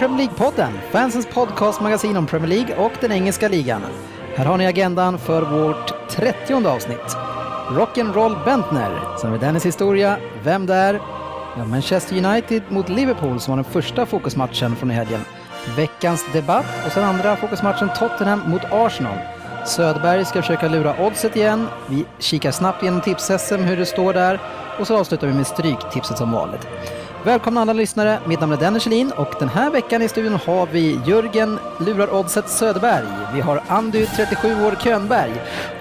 Premier League-podden, fansens podcastmagasin om Premier League och den engelska ligan. Här har ni agendan för vårt 30 avsnitt. Rock'n'Roll Bentner, sen är Dennis historia, vem det är, ja, Manchester United mot Liverpool som var den första fokusmatchen från i helgen. Veckans debatt och sen andra fokusmatchen Tottenham mot Arsenal. Söderberg ska försöka lura oddset igen. Vi kikar snabbt igenom tips-SM, hur det står där. Och så avslutar vi med stryktipset som vanligt. Välkomna alla lyssnare, mitt namn är Dennis Kjellin och den här veckan i studion har vi Jörgen Lurar Oddset Söderberg, vi har Andy 37 år Könberg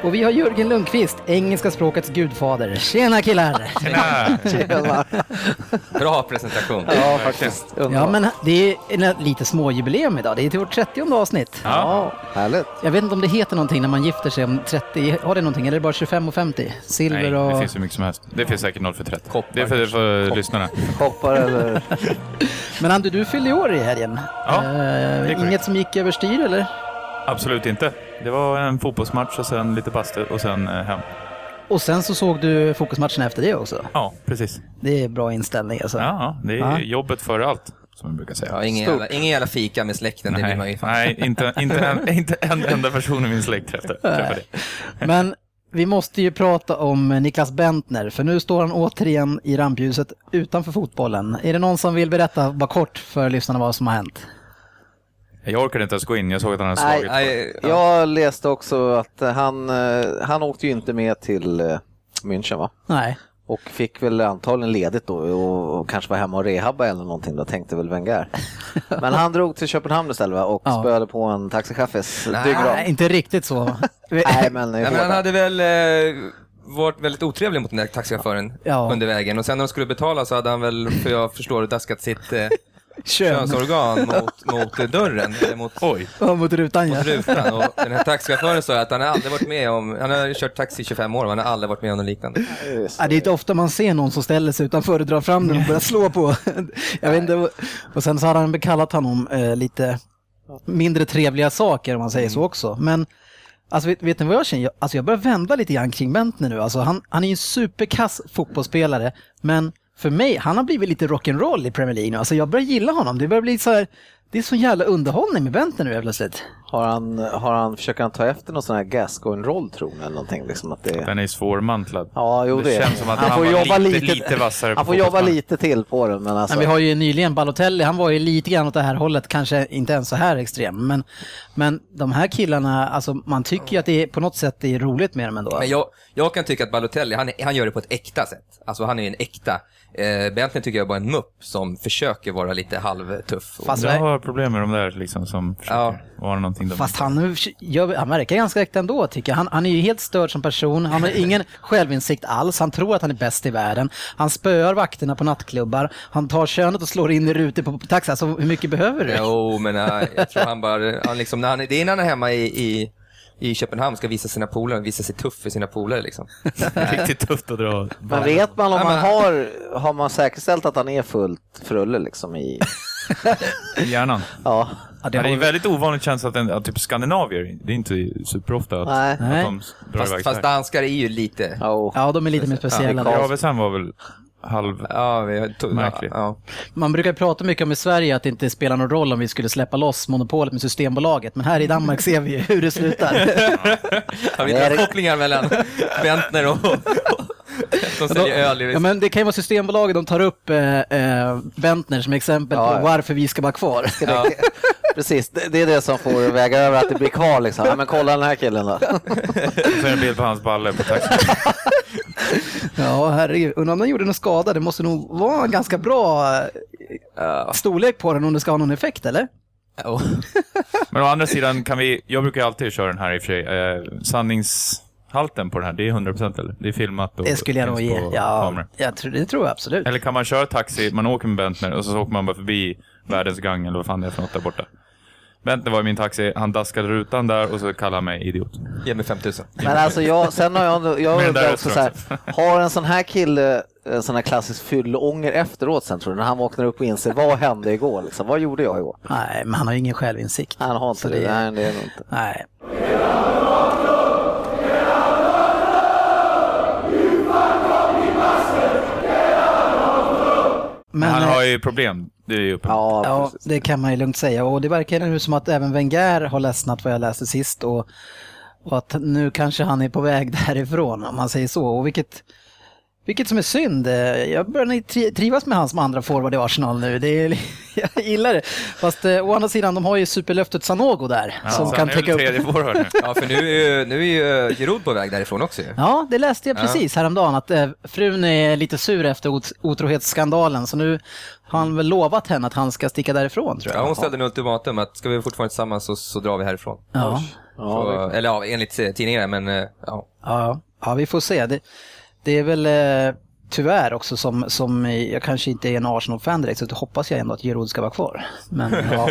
och vi har Jörgen Lundqvist, engelska språkets gudfader. Tjena killar! Tjena! Bra presentation. Ja, faktiskt. Ja men det är en lite småjubileum idag, det är till vårt 30 avsnitt. Ja, härligt. Jag vet inte om det heter någonting när man gifter sig om 30, har det någonting eller är det bara 25 och 50? Silver Nej, och... det finns hur mycket som helst. Det finns säkert 0 för 30. Koppar det är för, för lyssnarna. Hoppar eller... Men Andy, du fyllde år i helgen. Ja, Eh, det är korrekt. inget som gick överstyr eller? Absolut inte. Det var en fotbollsmatch och sen lite bastu och sen eh, hem. Och sen så såg du fokusmatchen efter det också. Ja, precis. Det är bra inställning alltså. Ja, ja, det är Ja. jobbet före allt, som man brukar säga. Ja, ingen, jävla, ingen jävla fika med släkten, det vill man ju Nej, fan. nej inte, inte, en, inte en enda person i min släkt träffade det. Men vi måste ju prata om Niklas Bentner, för nu står han återigen i rampljuset utanför fotbollen. Är det någon som vill berätta bara kort för lyssnarna vad som har hänt? Jag orkade inte ens gå in, jag såg att han hade slagit. Nej, ja. Jag läste också att han, eh, han åkte ju inte med till eh, München va? Nej. Och fick väl antagligen ledigt då och, och kanske var hemma och rehabba eller någonting då tänkte väl Wenger. Men han drog till Köpenhamn istället va? och Ja. spöade på en taxichaffis Nej. inte riktigt så. Nej men, Nej, men han hade väl eh, varit väldigt otrevlig mot den där taxichauffören Ja. under vägen. Och sen när de skulle betala så hade han väl, för jag förstår, daskat sitt eh. Könsorgan mot, mot dörren, eller mot Oj, Ja, mot rutan ja. rutan. Och den här taxichauffören sa att han har aldrig varit med om, han har kört taxi i 25 år och han har aldrig varit med om något liknande. Ja, det är inte ofta man ser någon som ställer sig utanför och drar fram den och börjar slå på. Jag vet inte. Och sen så hade han bekallat honom eh, lite mindre trevliga saker om man säger så också. Men alltså, vet, vet ni vad jag känner? Jag, alltså, jag börjar vända lite grann kring Bentner nu. Alltså, han, han är ju en superkass fotbollsspelare, men för mig, han har blivit lite rock'n'roll i Premier League nu. Alltså, jag börjar gilla honom. Det börjar bli så här, det är så jävla underhållning med Bentner nu helt plötsligt. Har han, har han, försöker han ta efter någon sån här Gascoigne-roll tror ni eller någonting? Liksom att det... den är svårmantlad. Ja, jo det, Det känns som att han får var jobba lite- lite, lite vassare Han på får jobba lite till på den men alltså. Men vi har ju nyligen Balotelli, han var ju lite grann åt det här hållet, kanske inte ens så här extrem. Men, men de här killarna, alltså man tycker ju att det är, på något sätt det är roligt med dem ändå. Men jag, jag kan tycka att Balotelli, han, han gör det på ett äkta sätt. Alltså han är en äkta. Eh, Bentley tycker jag är bara en mupp som försöker vara lite halvtuff. Fast- Jag har problem med de där liksom som försöker Ja. vara någonting de Fast han, gör, han verkar ganska äkta ändå tycker jag. Han, han är ju helt störd som person, han har ingen självinsikt alls, han tror att han är bäst i världen. Han spöar vakterna på nattklubbar, han tar könet och slår in i rutor på, på taxi. Alltså hur mycket behöver du? Jo, men äh, jag tror han bara, han liksom, när han, det är när han är hemma i, i, i Köpenhamn ska visa sina polare, visa sig tuff för sina polare liksom. Riktigt tufft att dra. Men vet man om man har, har man säkerställt att han är fullt frulle liksom i hjärnan. ja. Ja, Det det är har, väldigt ovanligt känns att, en, att typ skandinavier, det är inte superofta att, Nej. att de drar Fast, iväg fast danskar är ju lite, Ja, ja, de är lite mer speciella. Ja, Gravesen var väl halv... ja, vi har to- Märkligt. ja, Man brukar prata mycket om i Sverige att det inte spelar någon roll om vi skulle släppa loss monopolet med Systembolaget, men här i Danmark ser vi ju hur det slutar. Har vi några kopplingar mellan Bentner och, de säljer öl i Ja, men det kan ju vara Systembolaget, de tar upp eh, eh, Bentner som exempel Ja, på ja. varför vi ska vara kvar. Ja. Precis, det, det är det som får väga över att det blir kvar liksom. Ja, men kolla den här killen då. Och så en bild på hans balle på taxin. Ja, herregud. Undrar om den gjorde någon skada. Det måste nog vara en ganska bra eh, storlek på den om det ska ha någon effekt, eller? Oh. Men å andra sidan kan vi, jag brukar alltid köra den här i och för sig, eh, sannings... halten på den här? Det är 100% eller? Det är filmat och Det skulle jag nog ge. Ja, jag tror, det tror jag absolut. Eller kan man köra taxi, man åker med Bentner och så åker man bara förbi världens gang eller vad fan det är för något där borta. Bentner var i min taxi, han daskade rutan där och så kallade han mig idiot. Ge mig 5000. Men alltså jag, sen har jag, jag undrar också så här, har en sån här kille en sån här klassisk fylleånger efteråt sen tror du, när han vaknar upp och inser vad hände igår liksom? Vad gjorde jag igår? Nej, men han har ju ingen självinsikt. Han har inte Så det, det- nej det är nog inte. Nej. Men, han eh, har ju problem, det är ju uppenbart. Ja, Ja, precis. det kan man ju lugnt säga. Och det verkar nu som att även Wenger har ledsnat vad jag läste sist. Och, och att nu kanske han är på väg därifrån, om man säger så. Och vilket, vilket som är synd. Eh, Jag börjar tri- trivas med han som andra forward i Arsenal nu. Det är, jag gillar det. Fast eh, å andra sidan, de har ju superlöftet Sanogo där. Ja, som kan täcka upp. nu. Ja, för nu är ju, nu är ju Giroud på väg därifrån också. Ja, det läste jag precis häromdagen att eh, frun är lite sur efter ot- otrohetsskandalen så nu har han väl lovat henne att han ska sticka därifrån tror jag. Ja, hon ställde en ultimatum att ska vi fortfarande tillsammans så, så drar vi härifrån. Ja. Så, eller ja, enligt eh, tidningarna, men eh, ja. Ja, ja vi får se. Det, det är väl eh, tyvärr också som, som jag kanske inte är en Arsenal-fan direkt så då hoppas jag ändå att Giroud ska vara kvar. Men ja,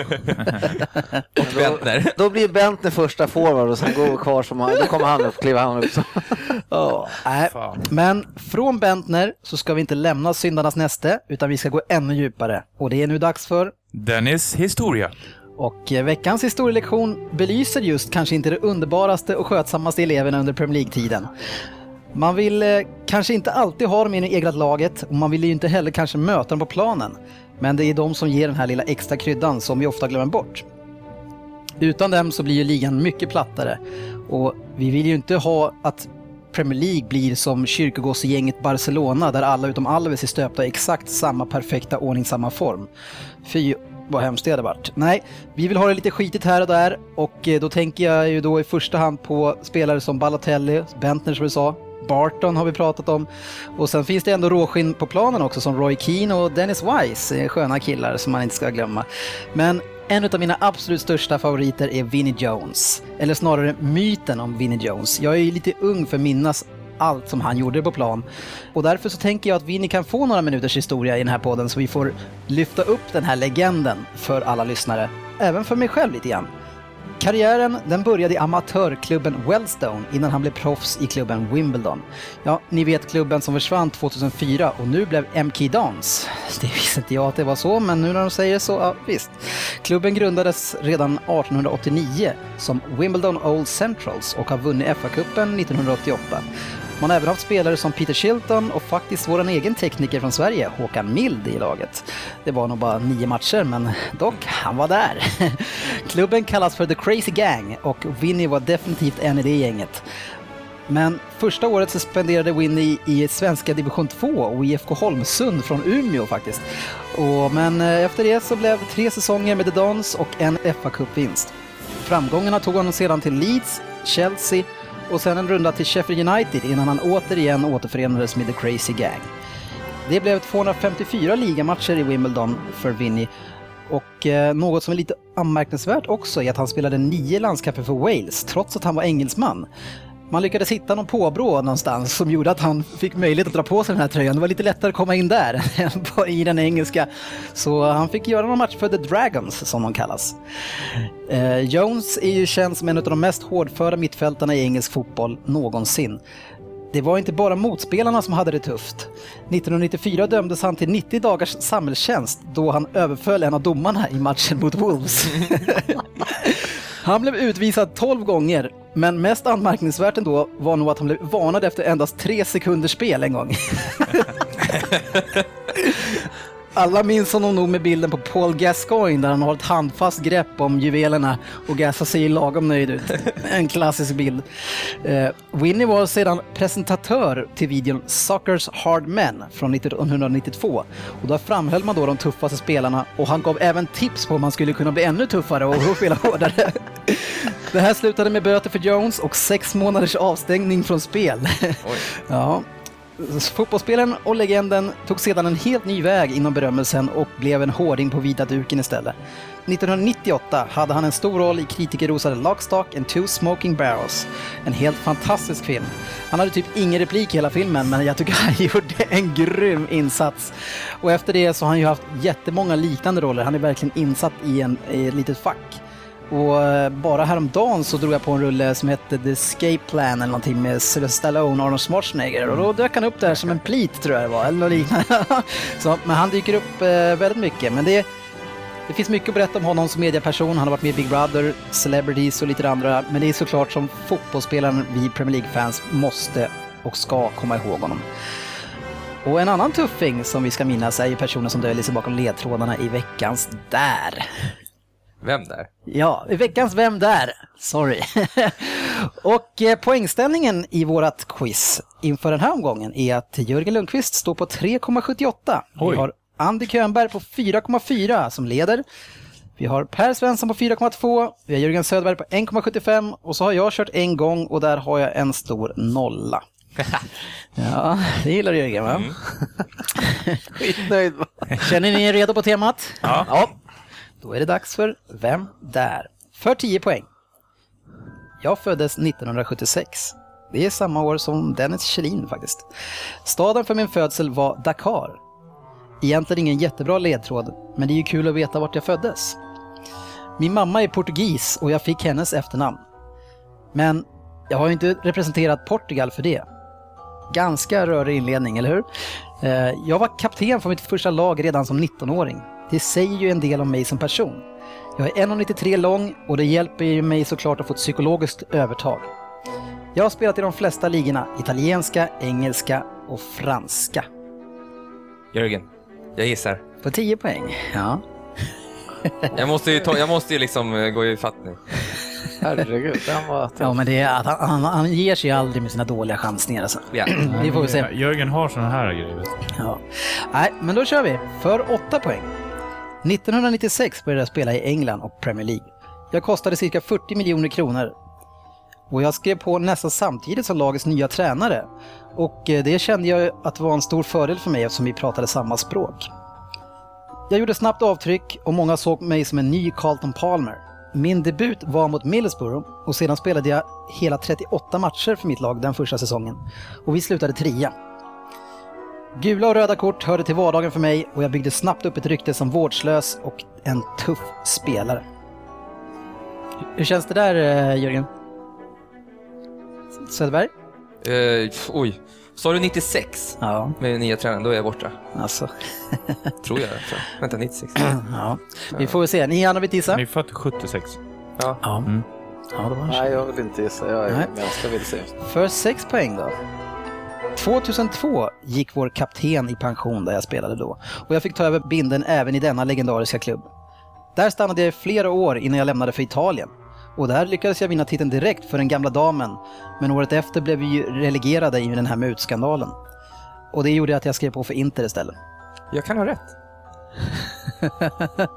Och Bentner. Då blir Bentner första forward och sen går kvar som han, då kommer han upp, kliver han upp. Så. ja nej. Fan. Men från Bentner så ska vi inte lämna syndarnas näste utan vi ska gå ännu djupare. Och det är nu dags för Dennis historia. Och eh, veckans historielektion belyser just kanske inte det underbaraste och skötsammaste eleverna under Premier League-tiden. Man vill eh, kanske inte alltid ha dem i det egna laget och man vill ju inte heller kanske möta dem på planen. Men det är de som ger den här lilla extra kryddan som vi ofta glömmer bort. Utan dem så blir ju ligan mycket plattare och vi vill ju inte ha att Premier League blir som kyrkogossegänget Barcelona där alla utom Alves är stöpta i exakt samma perfekta ordningsamma form. Fy vad hemskt det hade varit. Nej, vi vill ha det lite skitigt här och där och eh, då tänker jag ju då i första hand på spelare som Balotelli, Bentner som du sa, Barton har vi pratat om och sen finns det ändå råskinn på planen också som Roy Keane och Dennis Wise, eh, sköna killar som man inte ska glömma. Men en av mina absolut största favoriter är Vinnie Jones. Eller snarare myten om Vinnie Jones. Jag är ju lite ung för att minnas allt som han gjorde på plan. Och därför så tänker jag att Vinnie kan få några minuters historia i den här podden så vi får lyfta upp den här legenden för alla lyssnare. Även för mig själv lite grann. Karriären den började i amatörklubben Wellstone innan han blev proffs i klubben Wimbledon. Ja, ni vet klubben som försvann 2004 och nu blev MK Dons. Det visste inte jag att det var så, men nu när de säger så, ja visst. Klubben grundades redan 1889 som Wimbledon Old Centrals och har vunnit FA-cupen 1988. Man har även haft spelare som Peter Shilton och faktiskt vår egen tekniker från Sverige, Håkan Mild, i laget. Det var nog bara nio matcher, men dock, han var där. Klubben kallas för The Crazy Gang och Winnie var definitivt en i det gänget. Men första året så spenderade Winnie i svenska division 2 och IFK Holmsund från Umeå faktiskt. Och, men eh, efter det så blev det tre säsonger med The Dons och en FA-cupvinst. Framgångarna tog honom sedan till Leeds, Chelsea och sen en runda till Sheffield United innan han återigen återförenades med The Crazy Gang. Det blev 254 ligamatcher i Wimbledon för Vinnie och eh, något som är lite anmärkningsvärt också är att han spelade nio landskamper för Wales trots att han var engelsman. Man lyckades hitta någon påbrå någonstans som gjorde att han fick möjlighet att dra på sig den här tröjan. Det var lite lättare att komma in där än i den engelska. Så han fick göra någon match för The Dragons som de kallas. Eh, Jones är ju känd som en av de mest hårdföra mittfältarna i engelsk fotboll någonsin. Det var inte bara motspelarna som hade det tufft. 1994 dömdes han till 90 dagars samhällstjänst då han överföll en av domarna i matchen mot Wolves. Han blev utvisad 12 gånger, men mest anmärkningsvärt ändå var nog att han blev varnad efter endast tre sekunders spel en gång. Alla minns honom nog med bilden på Paul Gascoigne där han har ett handfast grepp om juvelerna och Gassa ser lagom nöjd ut. En klassisk bild. Eh, Winnie var sedan presentatör till videon Soccer's Hard Men från 1992 och där framhöll man då de tuffaste spelarna och han gav även tips på hur man skulle kunna bli ännu tuffare och spela hårdare. Det här slutade med böter för Jones och sex månaders avstängning från spel. Ja. Fotbollsspelaren och legenden tog sedan en helt ny väg inom berömmelsen och blev en hårding på vita duken istället. 1998 hade han en stor roll i kritikerrosade Lockstock and Two Smoking Barrels. En helt fantastisk film. Han hade typ ingen replik i hela filmen, men jag tycker han gjorde en grym insats. Och efter det så har han ju haft jättemånga liknande roller. Han är verkligen insatt i, en, i ett litet fack. Och eh, bara häromdagen så drog jag på en rulle som hette The Escape Plan eller någonting med Sylvester Stallone och Arnold Schwarzenegger och då dök han upp där som en plit tror jag det var, eller något liknande. så, men han dyker upp eh, väldigt mycket. Men det, det finns mycket att berätta om honom som medieperson. Han har varit med i Big Brother, Celebrities och lite andra. Men det är såklart som fotbollsspelaren vi Premier League-fans måste och ska komma ihåg honom. Och en annan tuffing som vi ska minnas är ju personen som döljer sig bakom ledtrådarna i veckans Där. Vem där? Ja, i veckans Vem där? Sorry. och eh, poängställningen i vårat quiz inför den här omgången är att Jörgen Lundqvist står på 3,78. Vi har Andy Könberg på 4,4 som leder. Vi har Per Svensson på 4,2, vi har Jörgen Söderberg på 1,75 och så har jag kört en gång och där har jag en stor nolla. ja, det gillar Jörgen va? Skitnöjd va? Känner ni er redo på temat? Ja. ja. Då är det dags för Vem där? För 10 poäng. Jag föddes 1976. Det är samma år som Dennis Kjellin faktiskt. Staden för min födsel var Dakar. Egentligen ingen jättebra ledtråd, men det är ju kul att veta vart jag föddes. Min mamma är portugis och jag fick hennes efternamn. Men jag har ju inte representerat Portugal för det. Ganska rörig inledning, eller hur? Eh, jag var kapten för mitt första lag redan som 19-åring. Det säger ju en del om mig som person. Jag är 1,93 lång och det hjälper ju mig såklart att få ett psykologiskt övertag. Jag har spelat i de flesta ligorna, italienska, engelska och franska. Jörgen, jag gissar. På 10 poäng. Ja. Jag måste ju, ta, jag måste ju liksom eh, gå i fatt nu. Herregud, den var Ja, men det är att han, han, han ger sig aldrig med sina dåliga chansningar alltså. Ja. Det får vi se. Jörgen har såna här grejer. Ja. Nej, men då kör vi. För 8 poäng. 1996 började jag spela i England och Premier League. Jag kostade cirka 40 miljoner kronor. Och jag skrev på nästan samtidigt som lagets nya tränare. Och eh, det kände jag att var en stor fördel för mig eftersom vi pratade samma språk. Jag gjorde snabbt avtryck och många såg mig som en ny Carlton Palmer. Min debut var mot Middlesbrough och sedan spelade jag hela 38 matcher för mitt lag den första säsongen. Och vi slutade trea. Gula och röda kort hörde till vardagen för mig och jag byggde snabbt upp ett rykte som vårdslös och en tuff spelare. Hur känns det där eh, Jörgen? Söderberg? Eh, oj, sa du 96 Ja, med nya tränaren? Då är jag borta. alltså. Tror jag. Tror. Vänta, 96? Ja. Vi får väl se. Ni andra vill gissa? Ni är född 76. Ja. Ja. Mm. Ja, det var Nej, jag vill inte gissa. Jag är Nej. ganska vilse. För sex poäng då. 2002 gick vår kapten i pension där jag spelade då och jag fick ta över binden även i denna legendariska klubb. Där stannade jag i flera år innan jag lämnade för Italien. Och där lyckades jag vinna titeln direkt för den gamla damen, men året efter blev vi ju relegerade i den här mutskandalen. Och det gjorde att jag skrev på för Inter istället. Jag kan ha rätt.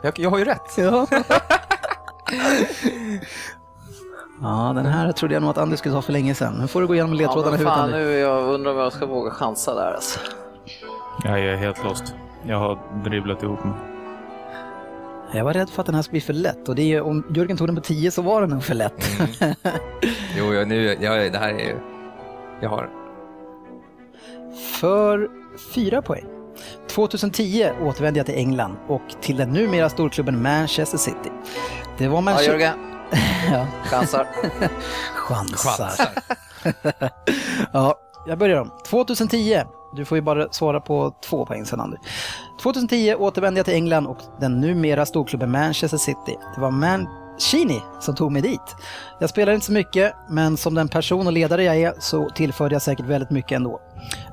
Jag, jag har ju rätt. Ja. ja, den här trodde jag nog att Anders skulle ta för länge sedan. Nu får du gå igenom Ja, ledtrådarna men i huvudet fan, nu jag undrar om jag ska våga chansa där alltså. Jag är helt lost. Jag har dribblat ihop mig. Jag var rädd för att den här skulle bli för lätt och det är, om Jörgen tog den på 10 så var den nog för lätt. Jo, jag, nu, jag, det här är... Jag har... För fyra poäng. 2010 återvände jag till England och till den numera storklubben Manchester City. Det var Ja, Manchester... Jörgen. Ja, Chansar. chansar. Chansar. Ja, jag börjar om. 2010. Du får ju bara svara på två poäng sen Anders. 2010 återvände jag till England och den numera storklubben Manchester City. Det var Mancini som tog mig dit. Jag spelade inte så mycket, men som den person och ledare jag är så tillförde jag säkert väldigt mycket ändå.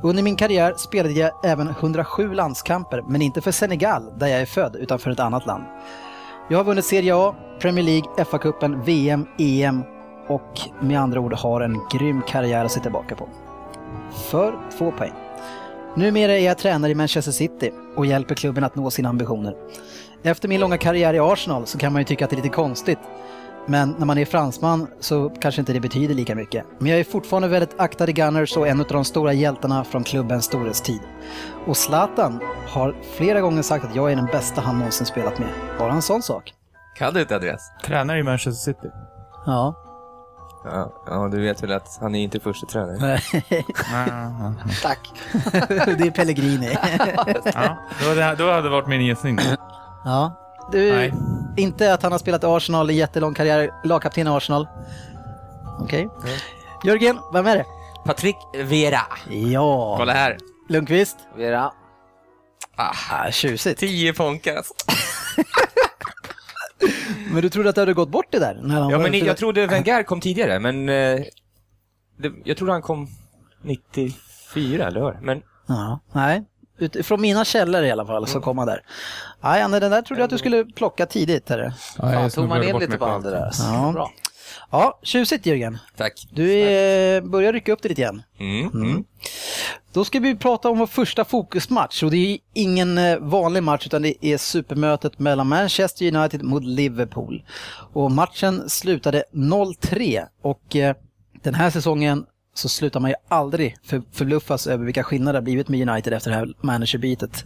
Under min karriär spelade jag även 107 landskamper, men inte för Senegal, där jag är född, utan för ett annat land. Jag har vunnit Serie A, Premier League, FA-cupen, VM, EM och med andra ord har en grym karriär att se tillbaka på. För två poäng. Numera är jag tränare i Manchester City och hjälper klubben att nå sina ambitioner. Efter min långa karriär i Arsenal så kan man ju tycka att det är lite konstigt. Men när man är fransman så kanske inte det betyder lika mycket. Men jag är fortfarande väldigt aktad i Gunners och en av de stora hjältarna från klubbens storhetstid. Och Zlatan har flera gånger sagt att jag är den bästa han någonsin spelat med. Bara en sån sak. Kan du inte Andreas? Tränar i Manchester City. Ja. Ja, ja, du vet väl att han är inte första tränare. Tack. det är Pellegrini. ja, då, hade, då hade det varit min gissning. ja. Du, Nej. Inte att han har spelat i Arsenal, en jättelång karriär, lagkapten i Arsenal. Okej. Jörgen, vem är det? Patrick Vera. Ja, Kolla här. Lundqvist. Vera. Ah, tjusigt. 10 Ponkas. Men du trodde att det hade gått bort det där? När han Ja, men jag trodde Wenger kom tidigare, men eh, det, jag trodde han kom 94 eller hur? Men Ja, nej. Utifrån mina källor i alla fall så kom han där. Nej, Anne, den där trodde jag att du skulle plocka tidigt. Här. Ja, Fan, jag tog man in lite på det där. Ja. Bra. Ja, tjusigt Jörgen. tack. Du är, börjar rycka upp det lite igen. Mm. Mm. Då ska vi prata om vår första fokusmatch och det är ingen eh, vanlig match utan det är supermötet mellan Manchester United mot Liverpool. Och matchen slutade 0-3 och eh, den här säsongen så slutar man ju aldrig för, förbluffas över vilka skillnader det har blivit med United efter det här managerbytet.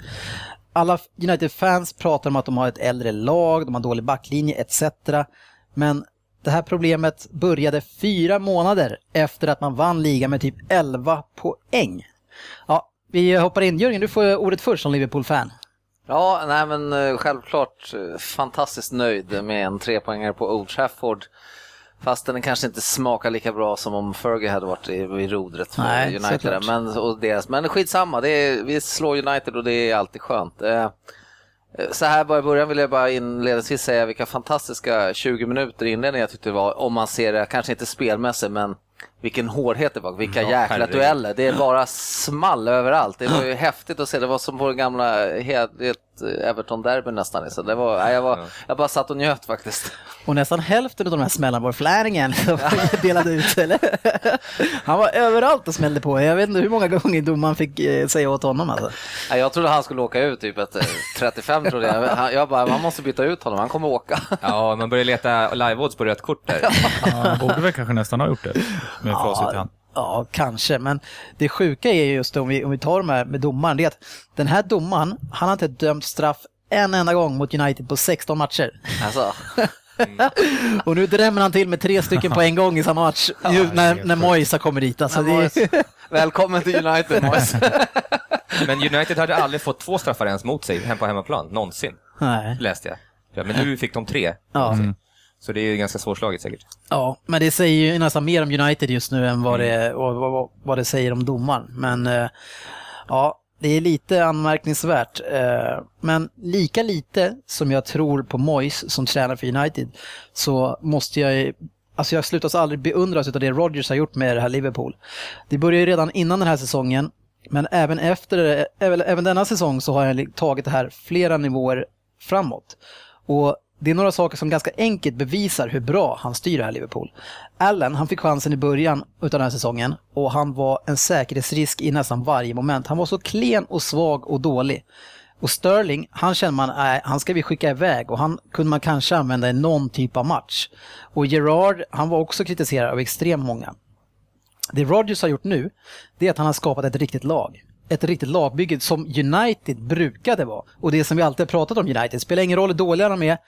Alla United-fans pratar om att de har ett äldre lag, de har dålig backlinje etc. Men det här problemet började fyra månader efter att man vann ligan med typ 11 poäng. Ja, vi hoppar in. Jörgen, du får ordet först som Liverpool-fan. Ja, nej men eh, självklart eh, fantastiskt nöjd med en trepoängare på Old Trafford. Fast den kanske inte smakar lika bra som om Fergie hade varit i, i rodret för Nej, United. såklart. Men, och deras, men skitsamma, det är, vi slår United och det är alltid skönt. Eh, Så här bara i början vill jag bara inledningsvis säga vilka fantastiska 20 minuter i inledningen jag tyckte det var, om man ser det, kanske inte spelmässigt, men vilken hårdhet det var, vilka Ja, jäkla herregud. dueller. Det är bara small överallt. Det var ju häftigt att se, det var som på det gamla ett Everton-derby nästan. Så det var, jag, var, jag bara satt och njöt faktiskt. Och nästan hälften av de här smällarna var Flanagan som delade ut, eller? Han var överallt och smällde på. Jag vet inte hur många gånger domaren fick eh, säga åt honom alltså. Nej, Jag trodde han skulle åka ut typ efter 35 trodde jag. Jag bara, man måste byta ut honom, han kommer åka. Ja, man börjar leta live-odds på rött kort där. Ja, han borde väl kanske nästan ha gjort det med facit i hand. Ja, kanske. Men det sjuka är just om vi, om vi tar de här med domaren, det är att den här domaren, han har inte dömt straff en enda gång mot United på 16 matcher. Alltså, Och nu drämmer han till med tre stycken på en gång i samma match, ju, när, när Moisa kommer dit. Alltså, det är, välkommen till United boys. Men United hade aldrig fått två straffar ens mot sig hem på hemmaplan, någonsin, nej. läste jag. Ja, men nu fick de tre. Ja. Så det är ju ganska svårslaget säkert. ja, men det säger ju nästan mer om United just nu än vad det, och, vad, vad det säger om domaren. Men eh, ja, det är lite anmärkningsvärt. Eh, Men lika lite som jag tror på Moyes som tränare för United så måste jag Alltså jag slutas aldrig beundras av det Rodgers har gjort med det här Liverpool. Det började ju redan innan den här säsongen, men även efter, även, även denna säsong så har jag tagit det här flera nivåer framåt. Och det är några saker som ganska enkelt bevisar hur bra han styr det här Liverpool. Allen, han fick chansen i början av den här säsongen och han var en säkerhetsrisk i nästan varje moment. Han var så klen och svag och dålig. Och Sterling, han känner man, nej, han ska vi skicka iväg och han kunde man kanske använda i någon typ av match. Och Gerard, han var också kritiserad av extremt många. Det Rodgers har gjort nu, det är att han har skapat ett riktigt lag. Ett riktigt lagbygge som United brukade vara. Och det som vi alltid har pratat om United, spelar ingen roll hur dåliga de är,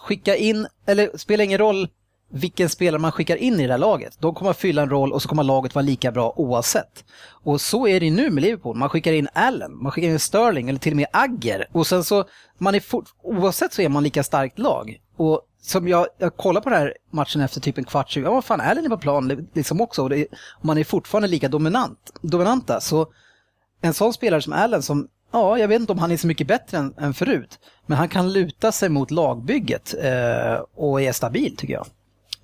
skicka in, eller spelar ingen roll vilken spelare man skickar in i det här laget. De kommer att fylla en roll och så kommer laget vara lika bra oavsett. Och så är det ju nu med Liverpool. Man skickar in Allen, man skickar in Sterling eller till och med Agger. Och sen så, man är fort, oavsett så är man lika starkt lag. Och som jag, jag kollar på den här matchen efter typ en kvart, 20, ja vad fan, Allen är på plan liksom också. Och det, man är fortfarande lika dominant, dominanta. Så en sån spelare som Allen som, ja, jag vet inte om han är så mycket bättre än, än förut. Men han kan luta sig mot lagbygget eh, och är stabil tycker jag.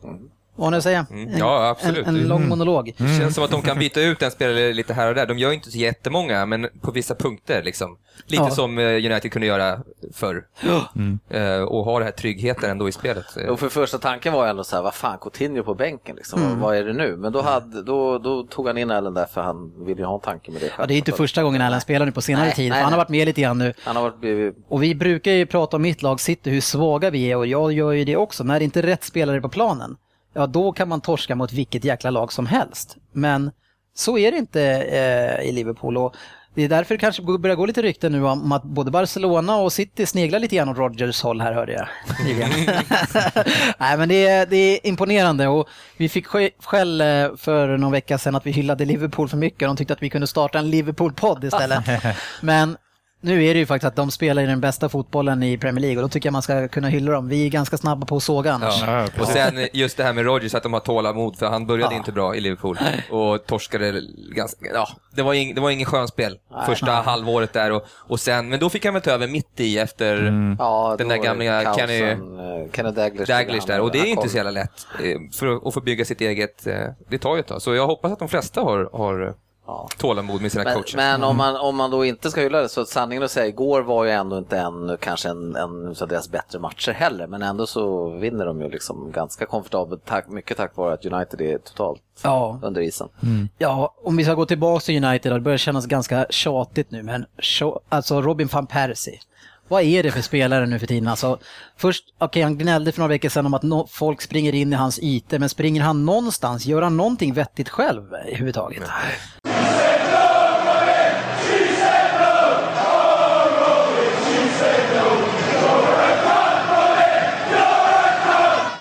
Mm. Vad ni att säga? Mm. Ja, absolut. En, en lång monolog. Det känns som att de kan byta ut en spelare lite här och där. De gör inte så jättemånga, men på vissa punkter. Liksom. Lite Ja. som eh, United kunde göra förr. Eh, Och ha den här tryggheten ändå i spelet. Och för första tanken var ju ändå så här, vad fan, Coutinho på bänken liksom, vad är det nu? Men då, hade, då, då tog han in Allen där för han ville ju ha en tanke med det. Ja, det är inte första gången Allen spelar nu på senare Nej, tid. nej, han har varit med lite grann nu. Han har varit Och vi brukar ju prata om mitt lag City, hur svaga vi är och jag gör ju det också. När det inte är rätt spelare på planen, ja då kan man torska mot vilket jäkla lag som helst. Men så är det inte eh, i Liverpool och det är därför det kanske börjar gå lite rykten nu om att både Barcelona och City sneglar lite grann åt Rodgers håll här hörde jag. Nej men det är, det är imponerande och vi fick sk- skäll eh, för någon vecka sedan att vi hyllade Liverpool för mycket. De tyckte att vi kunde starta en Liverpool-podd istället. Men nu är det ju faktiskt att de spelar i den bästa fotbollen i Premier League och då tycker jag man ska kunna hylla dem. Vi är ganska snabba på att såga annars. Ja, Och sen just det här med Rodgers, att de har tålamod, för han började Ja. inte bra i Liverpool och torskade ganska, ja, det var, ing, det var ingen skön spel första halvåret där och, och sen, men då fick han väl ta över mitt i efter ja, den där gamla Kenny, eh, Kenny Daglish. Daglish där och det är inte kom- så jävla lätt eh, för att, att få bygga sitt eget, eh, det tar ju ett tag. Så jag hoppas att de flesta har, har Ja. tålamod med sina Men, coacher. men om, man, om man då inte ska hylla det så sanningen att säga, igår var ju ändå inte en, kanske en, en av deras bättre matcher heller, men ändå så vinner de ju liksom ganska komfortabelt, tack, mycket tack vare att United är totalt Ja. under isen. Ja, om vi ska gå tillbaka till United, det börjar kännas ganska tjatigt nu, men alltså Robin van Persie. Vad är det för spelare nu för tiden? Alltså, först, okej han gnällde för några veckor sedan om att no- folk springer in i hans ytor, men springer han någonstans? Gör han någonting vettigt själv i huvudtaget?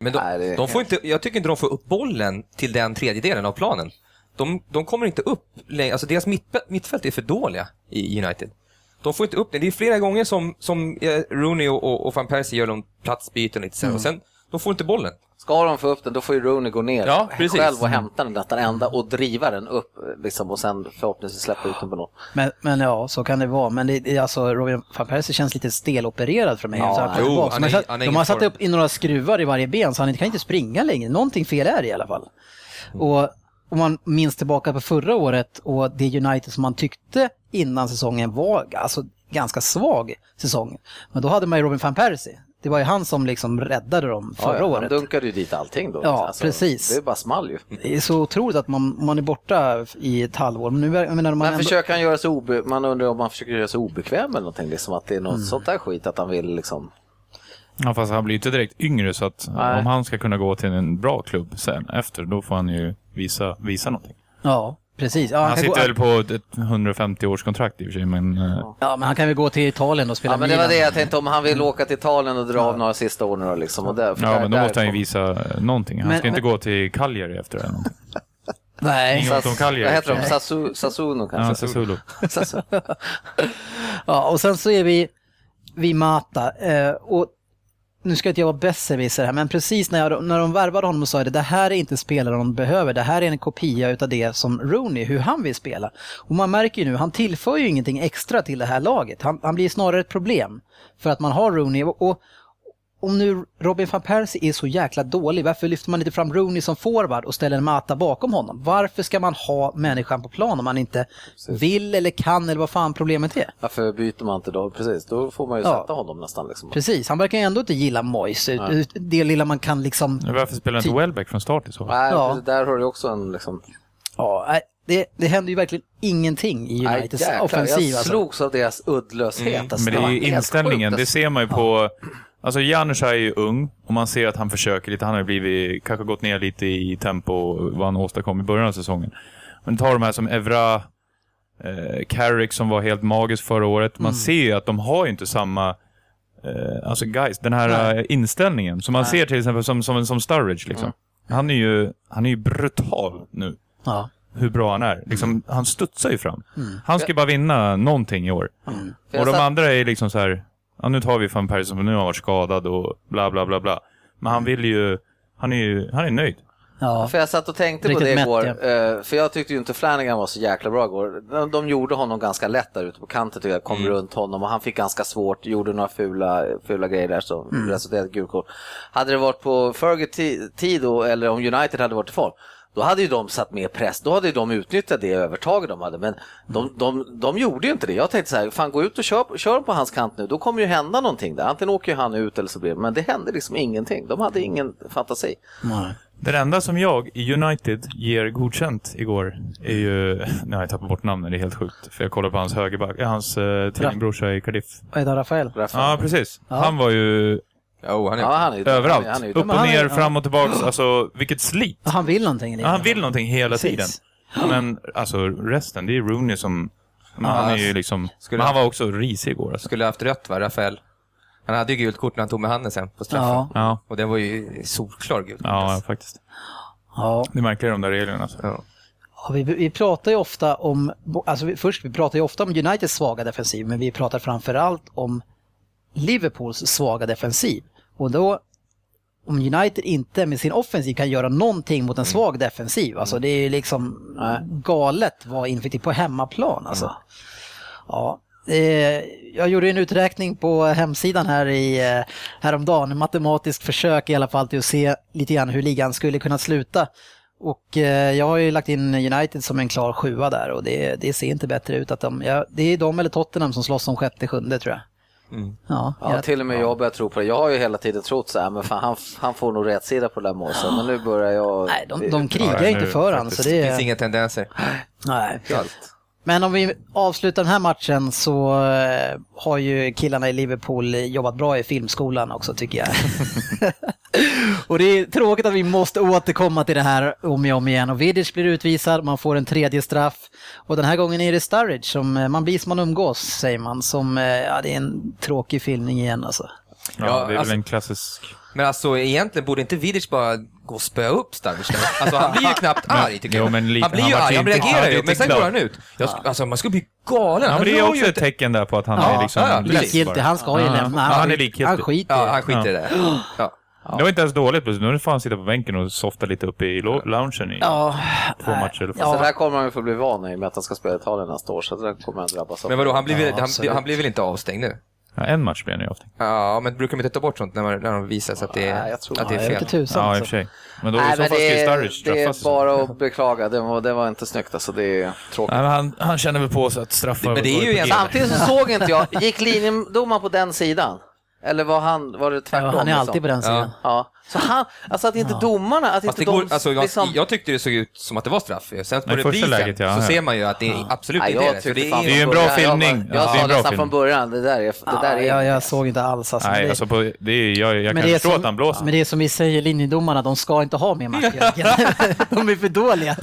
Men de, Nej, det de får inte, jag tycker inte de får upp bollen till den tredjedelen av planen. De, de kommer inte upp längre, alltså deras mitt, mittfält är för dåliga i United. De får inte upp det. Det är flera gånger som, som eh, Rooney och, och, van Persie gör de platsbyten lite sen. Och sen, de får inte bollen. Ska de få upp den, då får ju Rooney gå ner Ja, själv och hämta den ända och driva den upp liksom, och sen förhoppningsvis släppa ut den på någon. Men, men ja, så kan det vara. Men det, alltså, Robin van Persie känns lite stelopererad för mig. Ja, Så han, jo, han är- satt, han är de har satt form. upp in några skruvar i varje ben så han kan inte springa längre. Någonting fel är det i alla fall. Och om man minns tillbaka på förra året och det United som man tyckte innan säsongen var alltså, ganska svag säsong. Men då hade man ju Robin van Persie. Det var ju han som liksom räddade dem förra Ja, ja, året. Han dunkade ju dit allting då. Ja, precis. Det är bara small ju. Det är så otroligt att man, man är borta i ett halvår. Men nu jag menar, man Men ändå... försöker han göra sig obe... Man undrar om han försöker göra sig obekväm eller någonting, liksom att det är något Mm. sånt där skit, att han vill liksom... Ja, fast han blir inte direkt yngre så att Nej. om han ska kunna gå till en bra klubb sen efter, då får han ju visa, visa någonting. Ja, precis. Ja, Han, kan sitter gå... väl på ett 150-årskontrakt i och för sig, men... eh, Ja, men han kan väl gå till Italien och spela Ja, men det var det jag tänkte, om han vill åka till Italien och dra av några sista år nu då, liksom. Och där, Ja, där, men då måste han ju visa eh, någonting. Han Men- ska inte men- gå till Cagliari efter det. Nej. Vad heter de? Sasu, Sassuno Ja, kanske? Sassuolo. Sasu- Ja, och sen så är vi vid Mata. Eh, och nu ska inte jag vara besserwisser här, men precis när, jag, när de värvade honom så sa jag det, det här är inte spelare de behöver. Det här är en kopia utav det som Rooney, hur han vill spela. Och man märker ju nu, han tillför ju ingenting extra till det här laget. Han, han blir snarare ett problem för att man har Rooney. Och, och om nu Robin van Persie är så jäkla dålig, varför lyfter man inte fram Rooney som forward och ställer en Mata bakom honom? Varför ska man ha människan på plan om man inte vill eller kan eller vad fan problemet är? Varför byter man inte då? Precis, då får man ju Ja. sätta honom nästan. Liksom. Precis, han verkar ju ändå inte gilla Moyes. ut- Det lilla man kan liksom... Men Varför spelar inte Welbeck från start i så fall? Nej, Ja. precis, där har du också en liksom... Ja, det, det händer ju verkligen ingenting i Uniteds offensiv. jag Alltså. slogs av deras uddlöshet. Alltså, Men det är ju inställningen, det alltså. ser man ju på... Alltså Janusz är ju ung och man ser att han försöker lite. Han har blivit, kanske gått ner lite i tempo vad han åstadkom i början av säsongen. Men ta de här som Evra, eh, Carrick som var helt magisk förra året. Man ser ju att de har ju inte samma... Eh, alltså guys, den här eh, inställningen. Som man ser till exempel som, som, som Sturridge liksom. Han är ju, han är ju brutal nu. Ja. Hur bra han är. Liksom, Han studsar ju fram. Han ska bara vinna någonting i år. För Och de andra är liksom så här, ja nu tar vi van Persie som nu har varit skadad och bla bla bla bla. Men han vill ju, han är ju, han är nöjd. Ja. För jag satt och tänkte på det mätt, igår, ja. eh, för jag tyckte ju inte Flanagan var så jäkla bra igår. De, de gjorde honom ganska lätt där ute på kanten, tycker jag, kom Mm. runt honom och han fick ganska svårt, gjorde några fula, fula grejer där som Mm. resulterade i gult. Hade det varit på Fergie ti- tid då, eller om United hade varit i form, då hade ju de satt mer press, då hade ju de utnyttjat det övertaget de hade. Men de, de, de gjorde ju inte det. Jag tänkte så här, fan gå ut och kör, kör på hans kant nu, då kommer ju hända någonting där. Antingen åker ju han ut eller så blir det, men det hände liksom ingenting. De hade ingen fantasi. Nej. Det enda som jag i United ger godkänt igår är ju... Nu har jag tappat bort namnet, det är helt sjukt. För jag kollade på hans högerback, äh, hans uh, tvillingbrorsa i Cardiff. Vad heter han, Rafael? Ja, precis. Han var ju Jo, han är... Ja, han är, överallt. Han är, han är, Upp och men han är- ner, ja. fram och tillbaks. Alltså, vilket slit. Ja, Han vill någonting Ja, han vill någonting hela Precis. tiden. Men alltså resten, det är Rooney som... Men han är ju liksom... Skulle- Men han var också risig igår. Alltså. Skulle haft rött va, Rafael? Han hade ju gult kort när han tog med handen sen på straffen. Ja. Ja, Och det var ju solklar gult kort. ja, ja, alltså. faktiskt. Ja. Det är de där reglerna. Alltså. Ja. Ja, vi, vi pratar ju ofta om, alltså vi, först vi pratar ju ofta om Uniteds svaga defensiv, men vi pratar framförallt om Liverpools svaga defensiv. Och då, om United inte med sin offensiv kan göra någonting mot en svag defensiv, alltså det är ju liksom galet vad ineffektivt på hemmaplan alltså. Ja. Eh, jag gjorde en uträkning på hemsidan här i, eh, häromdagen, en matematisk försök i alla fall till att se lite grann hur ligan skulle kunna sluta. Och eh, jag har ju lagt in United som en klar sjua där och det, det ser inte bättre ut att de, ja, det är de eller Tottenham som slåss om sjätte, sjunde tror jag. Ja, Ja, jag- till och med jag börjar tro på det. Jag har ju hela tiden trott så här, men fan, han, han får nog rätt sida på det där målet. Men nu börjar jag... Nej, de, de Ja, krigar nu inte för faktiskt. det finns inga tendenser. Nej. Helt. Men om vi avslutar den här matchen så eh, har ju killarna i Liverpool jobbat bra i filmskolan också tycker jag. och det är tråkigt att vi måste återkomma till det här om och om igen. Och Vidic blir utvisad, man får en tredje straff. Och den här gången är det Sturridge som, eh, man blir som man umgås säger man. Som, eh, ja det är en tråkig filmning igen alltså. Ja, det är alltså- väl en klassisk... Men alltså egentligen borde inte Vidic bara gå och spöa upp nu? Alltså han blir ju knappt arg tycker jo, jag. men lite- han blir han ju vart arg, han han reagerar ju, men sen går han ut. Jag, sk- alltså man skulle bli galen. Ja, men det är också ett tecken där på att han Ja, är liksom... ja. Likgiltig, han ska ju Ja, lämna. ja, han är skit- likgiltig. Han skiter Ja, det. han skiter i det. Ja. Det var inte ens dåligt plötsligt. Nu får han sitta på bänken och softa lite uppe i lo- loungen i Ja, två matcher. Eller Ja. Så där kommer han ju få bli van i och med att han ska spela i Italien nästa år. Så det där kommer han drabbas av. Men vadå, han blir, väl, Ja, han, han blir väl inte avstängd nu? Ja, en match blir han ju avstängd. Ja, men brukar de inte ta bort sånt när, man, när de visar så att det, Nej, jag tror- att det Ja, är fel? inte tusan. Ja, i och alltså. för sig. Men då i Nej, så men fall ska ju det, Sturridge är, det är straffas. bara att beklaga. Det var, det var inte snyggt alltså. Det är tråkigt. Nej, men han, han känner väl på sig att straffa Men det är ju. Samtidigt så såg inte jag, gick linjedomaren på den sidan? Eller var, han, var det tvärtom? Ja, han är liksom? alltid på den sidan. Ja. Så han, alltså att inte domarna, att inte går, de alltså, jag, liksom... jag tyckte det såg ut som att det var straff. ju. Sen på reprisen läget, ja, så ja. ser man ju att det absolut Nej, inte är jag det. Det är Det är ju en bra början- filmning. Jag, Ja, jag det är sa en bra nästan film. från början, det där är... Det där är Ja, jag, jag såg inte alls alltså. Nej, det, alltså på, det är, jag, jag kan men det är förstå som, att han blåser. Men det är som vi säger, linjedomarna, de ska inte ha mer Jörgen. De är för dåliga.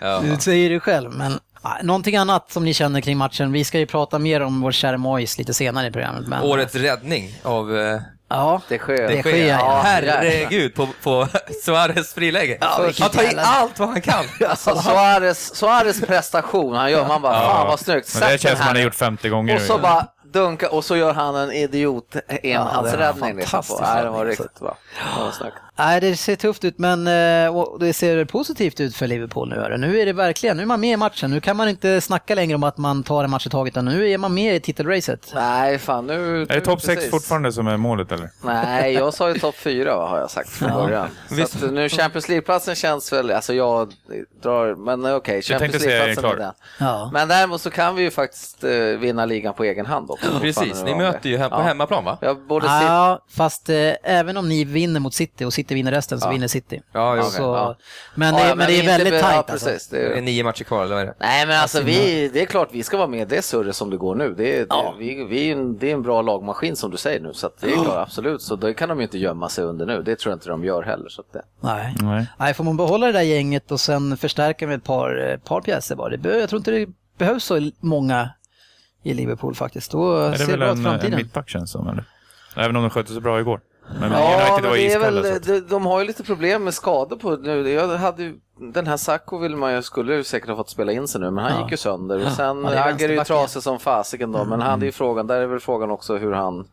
Ja. Du säger det själv, men ja, någonting annat som ni känner kring matchen. Vi ska ju prata mer om vår kära Mois lite senare i programmet. Men, Årets räddning av eh, Ja, Det sker. Det sker, ja. Herregud, på, på Suarez friläge. Ja, han tar jävla- allt vad han kan. Alltså Suarez, Suarez prestation, han gör, man bara fan vad snyggt. Men det Sätt känns som han har gjort 50 gånger Och så bara dunka och så gör han en idiot enhandsräddning. liksom, på- fantastisk Nej, det var riktigt bra. Nej, det ser tufft ut, men eh, det ser positivt ut för Liverpool nu. Nu är det verkligen, nu är man med i matchen. Nu kan man inte snacka längre om att man tar en match i taget, utan nu är man med i titelracet. Nej, fan nu... Är det topp 6 precis. fortfarande som är målet eller? Nej, jag sa ju topp 4 har jag sagt från början. Visst. Så nu Champions League-platsen känns väl, alltså jag drar, men okej, tänkte Champions League-platsen är den. Ja. Men däremot så kan vi ju faktiskt eh, vinna ligan på egen hand också. Precis, ni möter ju hem, på Ja. hemmaplan va? Jag borde se... Ja, fast eh, även om ni vinner mot City och City vinner resten så Ja. vinner City. Ja. Okej, Så, ja. men, Ja, det, ja, men det är väldigt tajt ja, alltså. precis, det Det är är... nio matcher kvar, eller vad är det? Nej men alltså Alltså, vi, det är klart vi ska vara med det surret som det går nu. Det är, det, Ja. vi, vi, är en- det är en bra lagmaskin som du säger nu. Så att det är klart, absolut. Så det kan de ju inte gömma sig under nu. Det tror jag inte de gör heller. Så att det... Nej. Nej. Nej, får man behålla det där gänget och sen förstärka med ett par, eh, par pjäser bara. Det be- jag tror inte det behövs så många i Liverpool faktiskt. Då Är det ser det väl bra ut en, i en framtiden. mittback känns som eller? Även om de skötte sig bra igår. Men Ja, United men var iskalla. väl, de, de har ju lite problem med skador på nu. Jag hade ju, den här Sacco vill man ju, skulle ju säkert ha fått spela in sig nu, men han Ja. gick ju sönder. Och sen Ja, Agger är ju trasig som fasiken då, men han är ju frågan, där är väl frågan också hur han